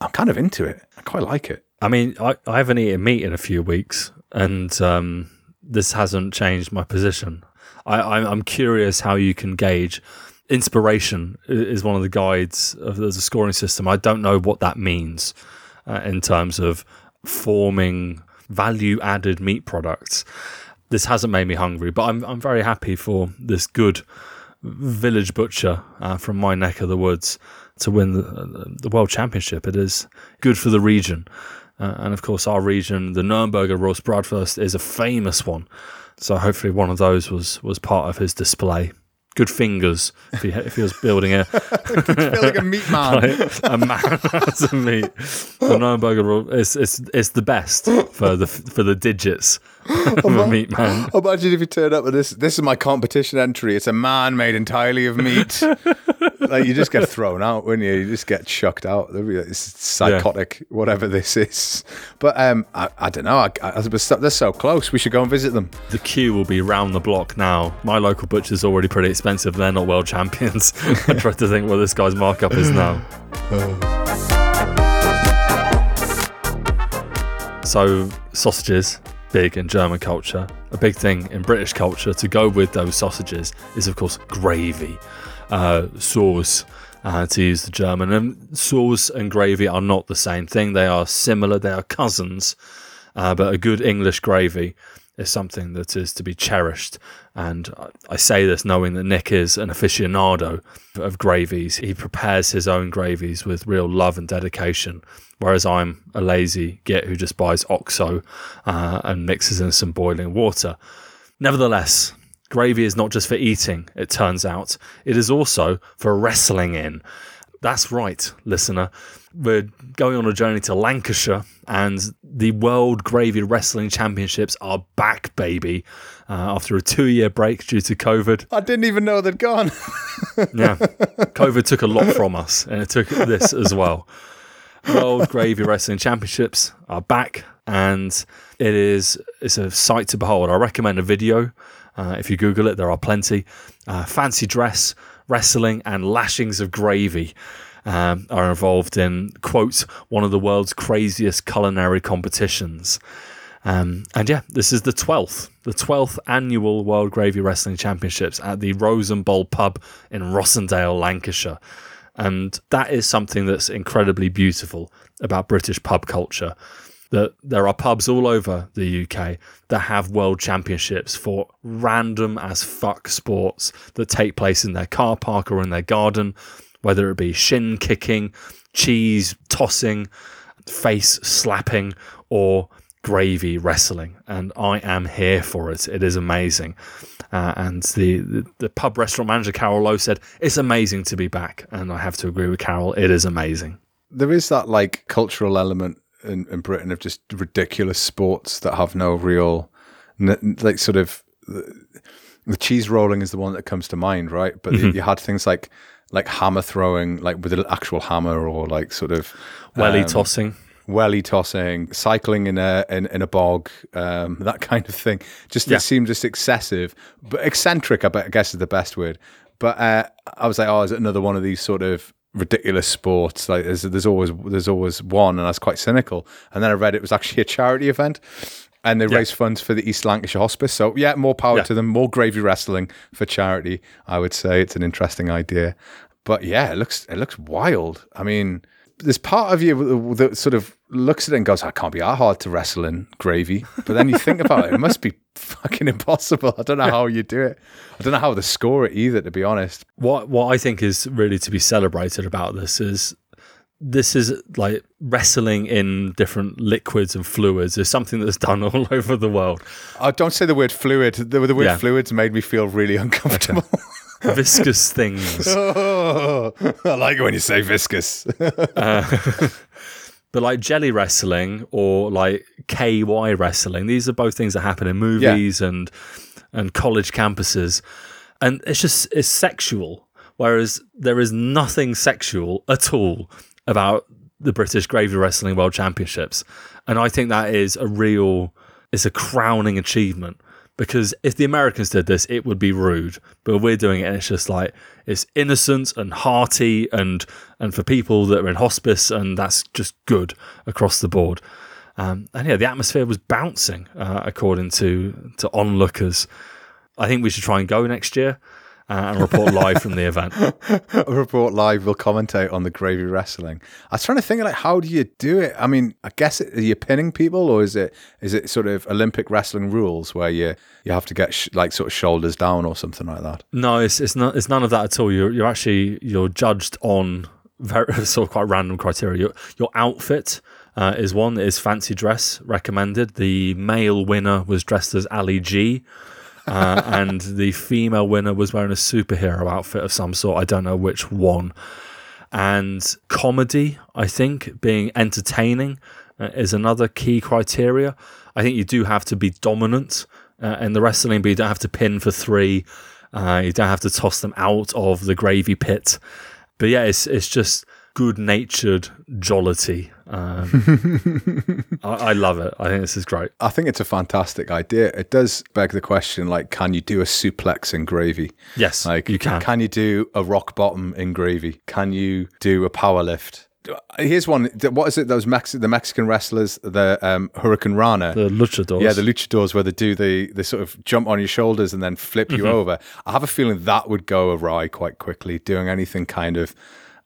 I'm kind of into it. I quite like it. I mean, I, I haven't eaten meat in a few weeks, and um, this hasn't changed my position. I, I'm curious how you can gauge. Inspiration is one of the guides of the scoring system. I don't know what that means uh, in terms of forming value added meat products this hasn't made me hungry, but I'm I'm very happy for this good village butcher uh, from my neck of the woods to win the, the world championship. It is good for the region, uh, and of course our region, the Nürnberger Rostbratwurst, is a famous one. So hopefully one of those was was part of his display. Good fingers if he if he was building a like a meat man. like, a man as a meat. The Nuremberg rule it's it's it's the best for the for the digits of a meat man. Imagine if you turned up with this. This is my competition entry. It's a man made entirely of meat. Like you just get thrown out, wouldn't you? You just get chucked out. It's psychotic, whatever this is. But um, I, I don't know. I, I, they're so close. We should go and visit them. The queue will be round the block now. My local butcher's already pretty expensive. They're not world champions. I try to think what this guy's markup is now. so sausages big in German culture. A big thing in British culture to go with those sausages is, of course, gravy, uh, sauce. Uh, to use the German, and sauce and gravy are not the same thing. They are similar. They are cousins, uh, but a good English gravy is something that is to be cherished. And I say this knowing that Nick is an aficionado of gravies. He prepares his own gravies with real love and dedication whereas I'm a lazy git who just buys OXO uh, and mixes in some boiling water. Nevertheless, gravy is not just for eating, it turns out. It is also for wrestling in. That's right, listener. We're going on a journey to Lancashire, and the World Gravy Wrestling Championships are back, baby, uh, after a two year break due to COVID. I didn't even know they'd gone. yeah, COVID took a lot from us, and it took this as well. World Gravy Wrestling Championships are back, and it is it's a sight to behold. I recommend a video. Uh, if you Google it, there are plenty. Uh, fancy dress, wrestling, and lashings of gravy um, are involved in quote one of the world's craziest culinary competitions. Um, and yeah, this is the 12th, the 12th annual World Gravy Wrestling Championships at the Rose and Bowl pub in Rossendale, Lancashire. And that is something that's incredibly beautiful about British pub culture. That there are pubs all over the UK that have world championships for random as fuck sports that take place in their car park or in their garden, whether it be shin kicking, cheese tossing, face slapping, or gravy wrestling. And I am here for it. It is amazing. Uh, and the, the, the, pub restaurant manager, Carol Lowe, said, It's amazing to be back. And I have to agree with Carol. It is amazing. There is that like cultural element in, in Britain of just ridiculous sports that have no real, like, sort of. The cheese rolling is the one that comes to mind, right? But mm-hmm. you had things like like hammer throwing, like with an actual hammer, or like sort of welly um, tossing welly tossing, cycling in a in, in a bog, um, that kind of thing. Just yeah. it seemed just excessive, but eccentric. I, I guess is the best word. But uh, I was like, oh, is it another one of these sort of ridiculous sports? Like there's, there's always there's always one, and I was quite cynical. And then I read it was actually a charity event. And they yeah. raise funds for the East Lancashire Hospice. So, yeah, more power yeah. to them. More gravy wrestling for charity. I would say it's an interesting idea. But yeah, it looks it looks wild. I mean, there's part of you that sort of looks at it and goes, "I can't be that hard to wrestle in gravy." But then you think about it, it must be fucking impossible. I don't know how you do it. I don't know how to score it either, to be honest. What what I think is really to be celebrated about this is this is like wrestling in different liquids and fluids is something that's done all over the world. I don't say the word fluid. The, the word yeah. fluids made me feel really uncomfortable. Okay. viscous things. Oh, I like it when you say viscous. uh, but like jelly wrestling or like KY wrestling, these are both things that happen in movies yeah. and and college campuses, and it's just it's sexual. Whereas there is nothing sexual at all about the British Gravy Wrestling World Championships, and I think that is a real, it's a crowning achievement because if the Americans did this, it would be rude. But we're doing it, and it's just like it's innocent and hearty, and and for people that are in hospice, and that's just good across the board. Um, and yeah, the atmosphere was bouncing uh, according to to onlookers. I think we should try and go next year uh, and report live from the event. report live. We'll commentate on the gravy wrestling. I was trying to think like, how do you do it? I mean, I guess it, are you pinning people, or is it is it sort of Olympic wrestling rules where you you have to get sh- like sort of shoulders down or something like that? No, it's it's not. It's none of that at all. You're you're actually you're judged on very sort of quite random criteria. Your your outfit. Uh, is one is fancy dress recommended. The male winner was dressed as Ali G, uh, and the female winner was wearing a superhero outfit of some sort. I don't know which one. And comedy, I think, being entertaining uh, is another key criteria. I think you do have to be dominant uh, in the wrestling, but you don't have to pin for three. Uh, you don't have to toss them out of the gravy pit. But yeah, it's it's just good natured jollity. Um, I, I love it. I think this is great. I think it's a fantastic idea. It does beg the question, like, can you do a suplex in gravy? Yes, Like, you can. Can you do a rock bottom in gravy? Can you do a power lift? Here's one. What is it? Those Mex- the Mexican wrestlers, the um, Hurricanrana. The luchadors. yeah, the luchadors where they do the the sort of jump on your shoulders and then flip you over. I have a feeling that would go awry quite quickly. Doing anything kind of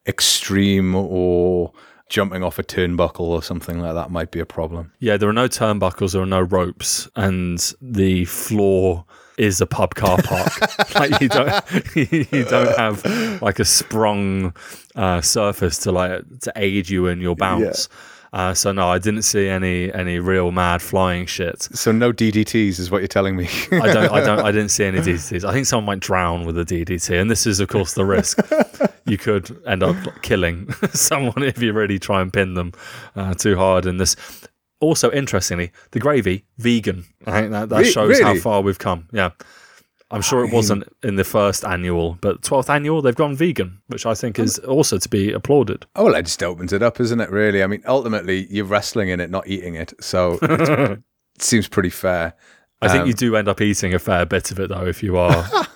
extreme or jumping off a turnbuckle or something like that might be a problem. Yeah, there are no turnbuckles, there are no ropes, and the floor is a pub car park. like you don't, you don't have like a sprung uh, surface to like to aid you in your bounce. Uh, so no, I didn't see any any real mad flying shit. So no DDTs is what you're telling me. I don't, I don't, I didn't see any DDTs. I think someone might drown with a DDT, and this is of course the risk. You could end up killing someone if you really try and pin them uh, too hard. And this, also interestingly, the gravy vegan. I think that, that Re- shows how far we've come. Yeah. I'm sure it wasn't in the first annual, but 12th annual, they've gone vegan, which I think is also to be applauded. Oh, well, it just opens it up, isn't it? Really, I mean, ultimately, you're wrestling in it, not eating it, so it seems pretty fair. I think Um, you do end up eating a fair bit of it, though, if you are.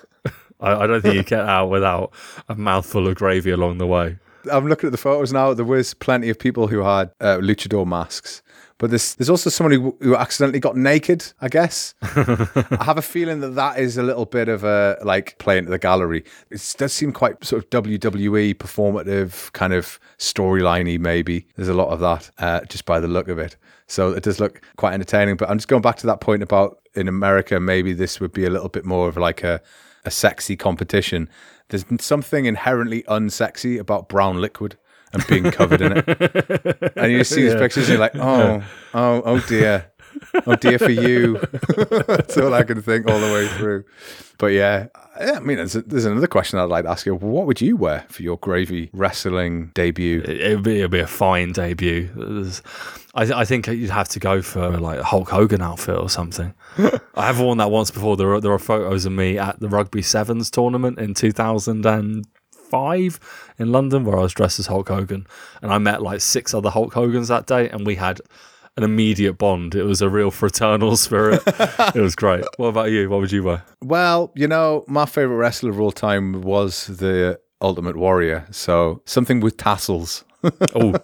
I, I don't think you get out without a mouthful of gravy along the way. I'm looking at the photos now. There was plenty of people who had uh, luchador masks, but there's there's also someone who, who accidentally got naked. I guess I have a feeling that that is a little bit of a like playing to the gallery. It does seem quite sort of WWE performative kind of storyliney. Maybe there's a lot of that uh, just by the look of it. So it does look quite entertaining. But I'm just going back to that point about in America, maybe this would be a little bit more of like a a sexy competition. There's something inherently unsexy about brown liquid and being covered in it. And you see these pictures, and you're like, oh, oh, oh dear. Oh dear for you. That's all I can think all the way through. But yeah, yeah, I mean, there's, there's another question I'd like to ask you. What would you wear for your gravy wrestling debut? It, it'd, be, it'd be a fine debut. I, th- I think you'd have to go for like a Hulk Hogan outfit or something. I have worn that once before. There are, there are photos of me at the Rugby Sevens tournament in 2005 in London where I was dressed as Hulk Hogan. And I met like six other Hulk Hogans that day and we had an immediate bond. It was a real fraternal spirit. it was great. What about you? What would you wear? Well, you know, my favorite wrestler of all time was the Ultimate Warrior. So something with tassels. Oh,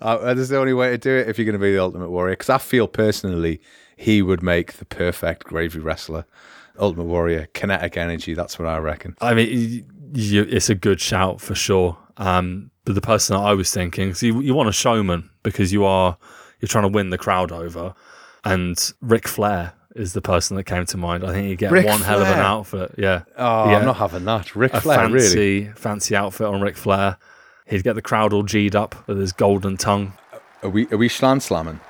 Uh, that's the only way to do it if you're going to be the Ultimate Warrior. Because I feel personally he would make the perfect gravy wrestler. Ultimate Warrior, kinetic energy. That's what I reckon. I mean, y- y- it's a good shout for sure. Um, but the person that I was thinking, so you, you want a showman because you are you're trying to win the crowd over, and Ric Flair is the person that came to mind. I think you get Ric one hell of an outfit. Yeah, Oh, Yeah. I'm not having that. Ric a Flair, really. fancy fancy outfit on Ric Flair. He'd get the crowd all g'd up with his golden tongue. Are we are we schlan slamming?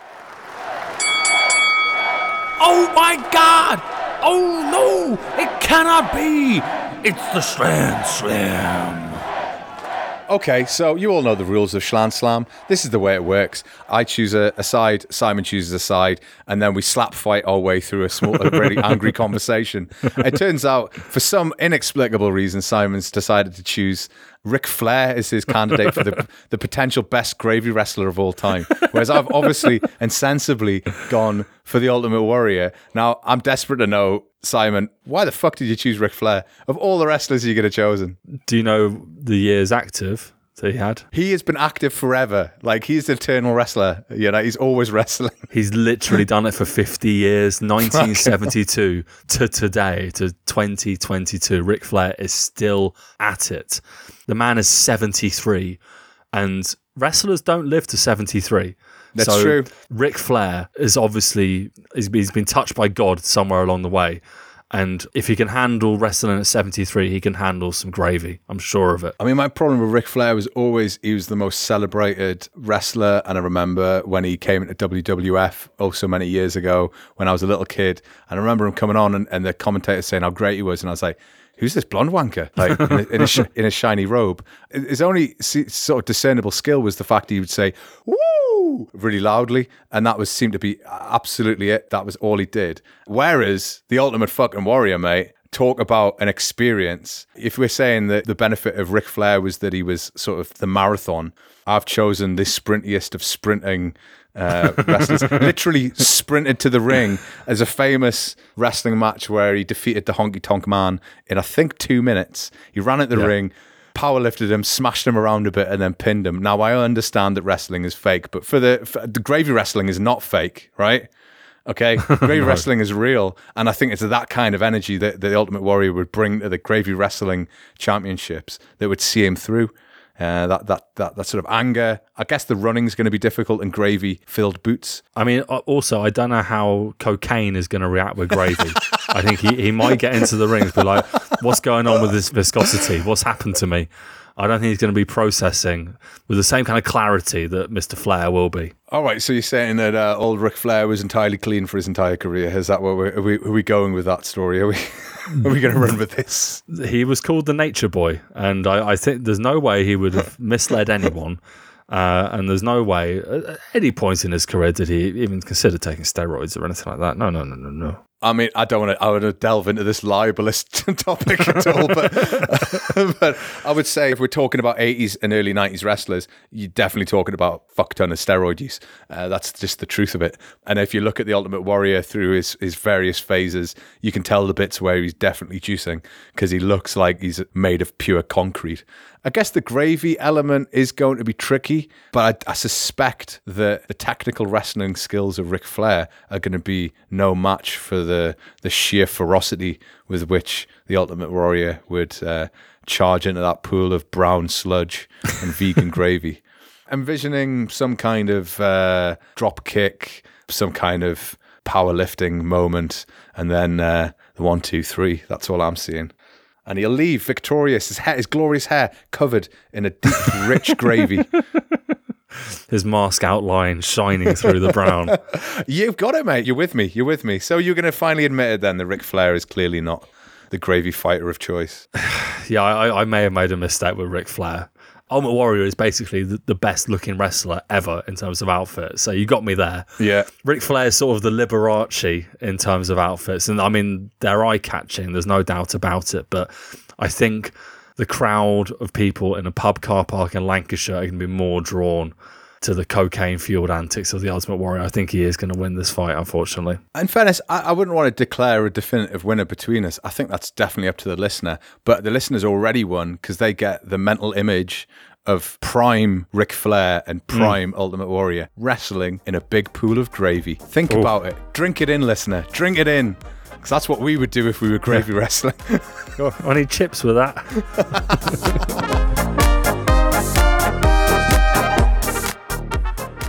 Oh my god! Oh no! It cannot be! It's the Slam Slam! Okay, so you all know the rules of Schlan Slam. This is the way it works. I choose a, a side, Simon chooses a side, and then we slap fight our way through a small, a really angry conversation. It turns out, for some inexplicable reason, Simon's decided to choose Ric Flair as his candidate for the, the potential best gravy wrestler of all time. Whereas I've obviously and sensibly gone for the Ultimate Warrior. Now, I'm desperate to know, Simon, why the fuck did you choose Ric Flair? Of all the wrestlers you could have chosen. Do you know the years active that he had? He has been active forever. Like he's an eternal wrestler. You know, he's always wrestling. He's literally done it for 50 years, 1972 to today, to 2022. Ric Flair is still at it. The man is 73, and wrestlers don't live to 73. That's so true. Ric Flair is obviously, he's, he's been touched by God somewhere along the way. And if he can handle wrestling at 73, he can handle some gravy. I'm sure of it. I mean, my problem with Ric Flair was always he was the most celebrated wrestler. And I remember when he came into WWF oh so many years ago when I was a little kid. And I remember him coming on and, and the commentator saying how great he was. And I was like, who's this blonde wanker? Like in a, in a, in a shiny robe. His only sort of discernible skill was the fact he would say, woo, really loudly. And that was seemed to be absolutely it. That was all he did. Whereas the ultimate fucking warrior, mate, talk about an experience. If we're saying that the benefit of Ric Flair was that he was sort of the marathon, I've chosen the sprintiest of sprinting uh, wrestlers. Literally sprinted to the ring as a famous wrestling match where he defeated the Honky Tonk Man in I think two minutes. He ran at the Yeah. ring. Power lifted him, smashed him around a bit, and then pinned him. Now I understand that wrestling is fake, but for the for, the gravy wrestling is not fake, right? Okay, gravy wrestling is real, and I think it's that kind of energy that, the Ultimate Warrior would bring to the gravy wrestling championships that would see him through. Uh, that that that that sort of anger. I guess the running's going to be difficult in gravy filled boots. I mean, uh, also, I don't know how cocaine is going to react with gravy. I think he, he might get into the rings, be like, what's going on with this viscosity? What's happened to me? I don't think he's going to be processing with the same kind of clarity that Mr. Flair will be. All right, so you're saying that uh, old Ric Flair was entirely clean for his entire career? Is that what we're, are we are we going with that story? Are we are we going to run with this? He was called the Nature Boy, and I, I think there's no way he would have misled anyone. Uh, and there's no way at any point in his career did he even consider taking steroids or anything like that. No, no, no, no, no. I mean, I don't want to. I want to delve into this libelous topic at all, but but I would say if we're talking about eighties and early nineties wrestlers, you're definitely talking about fuck ton of steroid use. Uh, that's just the truth of it. And if you look at the Ultimate Warrior through his his various phases, you can tell the bits where he's definitely juicing because he looks like he's made of pure concrete. I guess the gravy element is going to be tricky, but I, I suspect that the technical wrestling skills of Ric Flair are going to be no match for the the sheer ferocity with which the Ultimate Warrior would uh, charge into that pool of brown sludge and vegan gravy. Envisioning some kind of uh, drop kick, some kind of powerlifting moment, and then uh, the one, two, three. That's all I'm seeing and he'll leave victorious, his hair, his glorious hair covered in a deep, rich gravy. His mask outline shining through the brown. You've got it, mate. You're with me. You're with me. So you're going to finally admit it then that Ric Flair is clearly not the gravy fighter of choice. yeah, I, I may have made a mistake with Ric Flair. Ultimate Warrior is basically the, the best looking wrestler ever in terms of outfits. So you got me there. Yeah. Ric Flair is sort of the Liberace in terms of outfits. And I mean, they're eye catching, there's no doubt about it. But I think the crowd of people in a pub car park in Lancashire are going to be more drawn to the cocaine fueled antics of the Ultimate Warrior. I think he is going to win this fight, unfortunately. In fairness, I, I wouldn't want to declare a definitive winner between us. I think that's definitely up to the listener. But the listener's already won because they get the mental image of prime Ric Flair and mm. prime Ultimate Warrior wrestling in a big pool of gravy. Think about it. Drink it in, listener. Drink it in. Because that's what we would do if we were gravy wrestling. I need chips with that.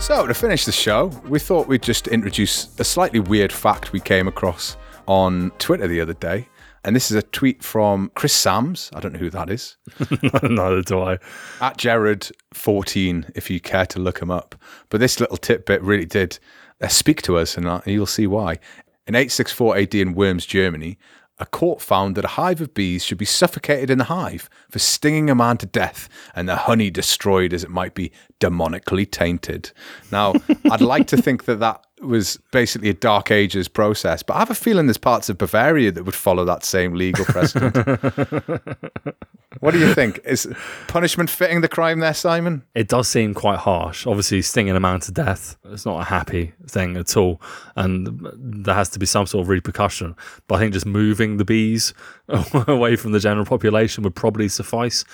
So, to finish the show, we thought we'd just introduce a slightly weird fact we came across on Twitter the other day. And this is a tweet from Chris Sams. I don't know who that is. Neither do I. At Jared14, if you care to look him up. But this little tidbit really did uh, speak to us, and uh, you'll see why. In 864 AD in Worms, Germany, a court found that a hive of bees should be suffocated in the hive for stinging a man to death and the honey destroyed as it might be demonically tainted. Now, I'd like to think that that was basically a Dark Ages process, but I have a feeling there's parts of Bavaria that would follow that same legal precedent. what do you think? Is punishment fitting the crime there, Simon? It does seem quite harsh. Obviously, stinging a man to death, it's not a happy thing at all. And there has to be some sort of repercussion. But I think just moving the bees away from the general population would probably suffice.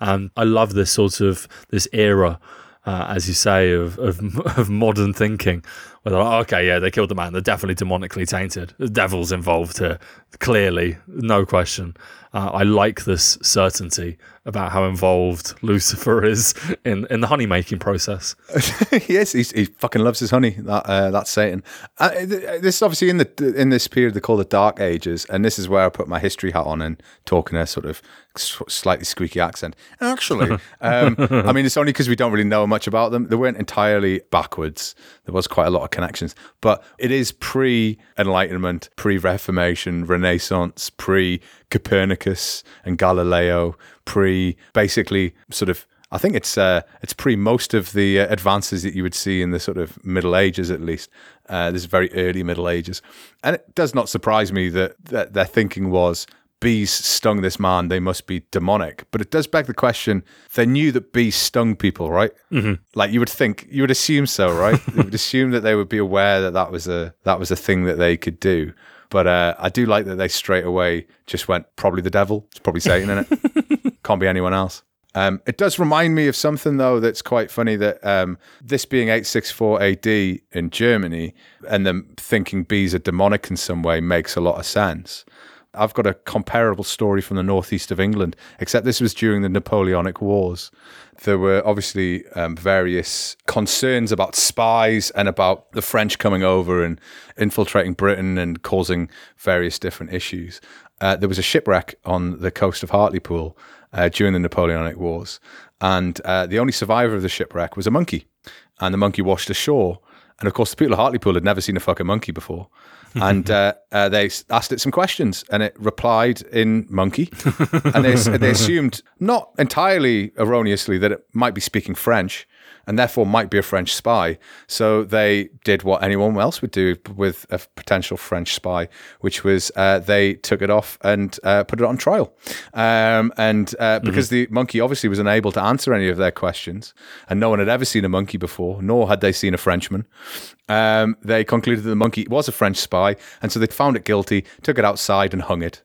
Um, I love this sort of this era, uh, as you say, of, of, of modern thinking. Where they're like, okay, yeah, they killed the man. They're definitely demonically tainted. The devil's involved here. Clearly, no question. Uh, I like this certainty about how involved Lucifer is in, in the honey making process. He's, he fucking loves his honey. That uh, that's Satan. Uh, this is obviously in the in this period they call the Dark Ages, and this is where I put my history hat on and talking in a sort of slightly squeaky accent. Actually, um, I mean it's only because we don't really know much about them. They weren't entirely backwards. There was quite a lot of connections, but it is pre Enlightenment, pre Reformation, Renaissance, pre Copernicus and Galileo, pre basically sort of I think it's uh, it's pre most of the uh, advances that you would see in the sort of Middle Ages, at least. Uh, this very early Middle Ages, and it does not surprise me that, that their thinking was bees stung this man; they must be demonic. But it does beg the question: they knew that bees stung people, right? Mm-hmm. Like you would think, you would assume so, right? you would assume that they would be aware that that was a that was a thing that they could do. But uh, I do like that they straight away just went probably the devil. It's probably Satan in it. Can't be anyone else. Um, it does remind me of something though that's quite funny that um, this being 864 AD in Germany and them thinking bees are demonic in some way makes a lot of sense. I've got a comparable story from the northeast of England, except this was during the Napoleonic Wars. There were obviously um, various concerns about spies and about the French coming over and infiltrating Britain and causing various different issues. Uh, there was a shipwreck on the coast of Hartlepool uh, during the Napoleonic Wars, and uh, the only survivor of the shipwreck was a monkey, and the monkey washed ashore. And of course, the people of Hartlepool had never seen a fucking monkey before. And uh, uh, they asked it some questions, and it replied in monkey. and they, they assumed, not entirely erroneously, that it might be speaking French and therefore might be a French spy. So they did what anyone else would do with a potential French spy, which was uh, they took it off and uh, put it on trial. Um, and uh, because the monkey obviously was unable to answer any of their questions, and no one had ever seen a monkey before, nor had they seen a Frenchman, um, they concluded that the monkey was a French spy, and so they found it guilty, took it outside, and hung it.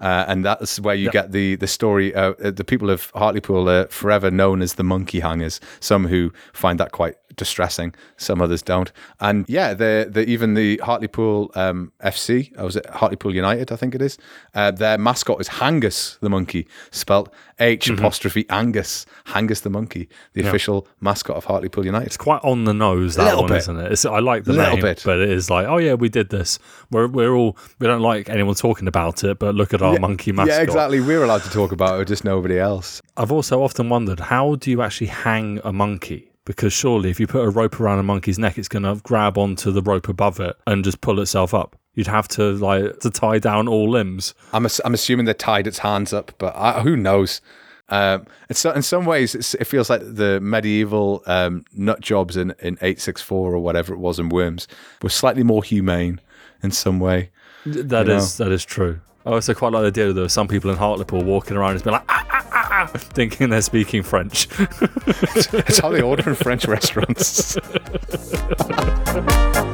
Uh, and that's where you get the the story. Uh, uh, the people of Hartlepool are forever known as the monkey hangers. Some who find that quite distressing, some others don't. And yeah, the the even the Hartlepool um, FC, or was it Hartlepool United? I think it is. Uh, their mascot is H'Angus the monkey, spelt H apostrophe Angus, H'Angus the monkey, the official mascot of Hartlepool United. It's quite on the nose that Little one, bit. isn't it? It's, I like the Little name, bit. but it is like, oh yeah, we did this. We're we're all we don't like anyone talking about it, but look at our monkey mascot. Yeah, exactly. We're allowed to talk about it, just nobody else. I've also often wondered how do you actually hang a monkey? Because surely if you put a rope around a monkey's neck, it's going to grab onto the rope above it and just pull itself up. You'd have to like to tie down all limbs. I'm, ass- I'm assuming they tied its hands up, but I, who knows? Um, it's, in some ways, it's, it feels like the medieval um, nut jobs in, in 864 or whatever it was in Worms were slightly more humane in some way. That is that is true. I also quite like the idea that there are some people in Hartlepool walking around and being like, ah, ah, ah, ah, thinking they're speaking French. It's how they order in French restaurants.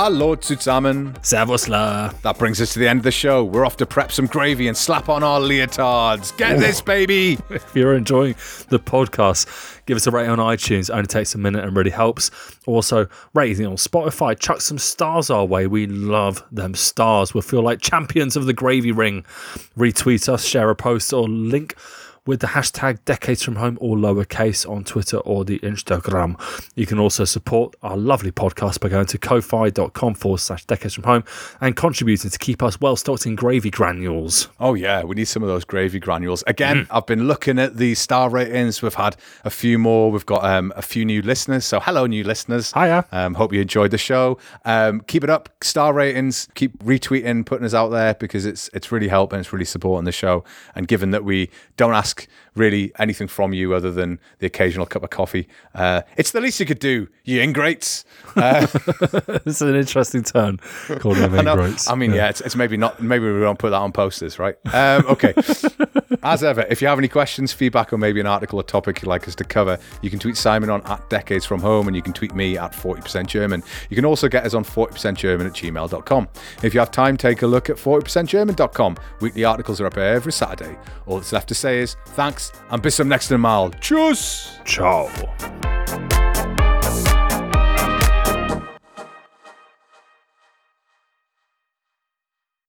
Hallo zusammen. Servus la. That brings us to the end of the show. We're off to prep some gravy and slap on our leotards. Get this, baby! If you're enjoying the podcast, give us a rate on iTunes. It only takes a minute and really helps. Also, rating on Spotify. Chuck some stars our way. We love them stars. We'll feel like champions of the gravy ring. Retweet us, share a post, or link with the hashtag decades from home or lowercase on Twitter or the Instagram. You can also support our lovely podcast by going to ko-fi.com forward slash decades from home and contributing to keep us well stocked in gravy granules. Oh yeah, we need some of those gravy granules. Again, I've been looking at the star ratings. We've had a few more. We've got um, a few new listeners. So hello, new listeners. Hiya. Um, hope you enjoyed the show. Um, keep it up. Star ratings. Keep retweeting, putting us out there because it's it's really helping. It's really supporting the show. And given that we don't ask ask really anything from you other than the occasional cup of coffee, uh, it's the least you could do. You ingrates. Uh, It's an interesting turn. Calling them I ingrates. I mean, yeah, it's, it's maybe not. Maybe we won't put that on posters, right? Um, okay. As ever, if you have any questions, feedback, or maybe an article or topic you'd like us to cover, you can tweet Simon on at Decades From Home, and you can tweet me at 40% German. You can also get us on 40% German at gmail.com. If you have time, take a look at 40%German.com. Weekly articles are up every Saturday. All that's left to say is thanks and bis zum nächsten Mal. Tschüss. Ciao.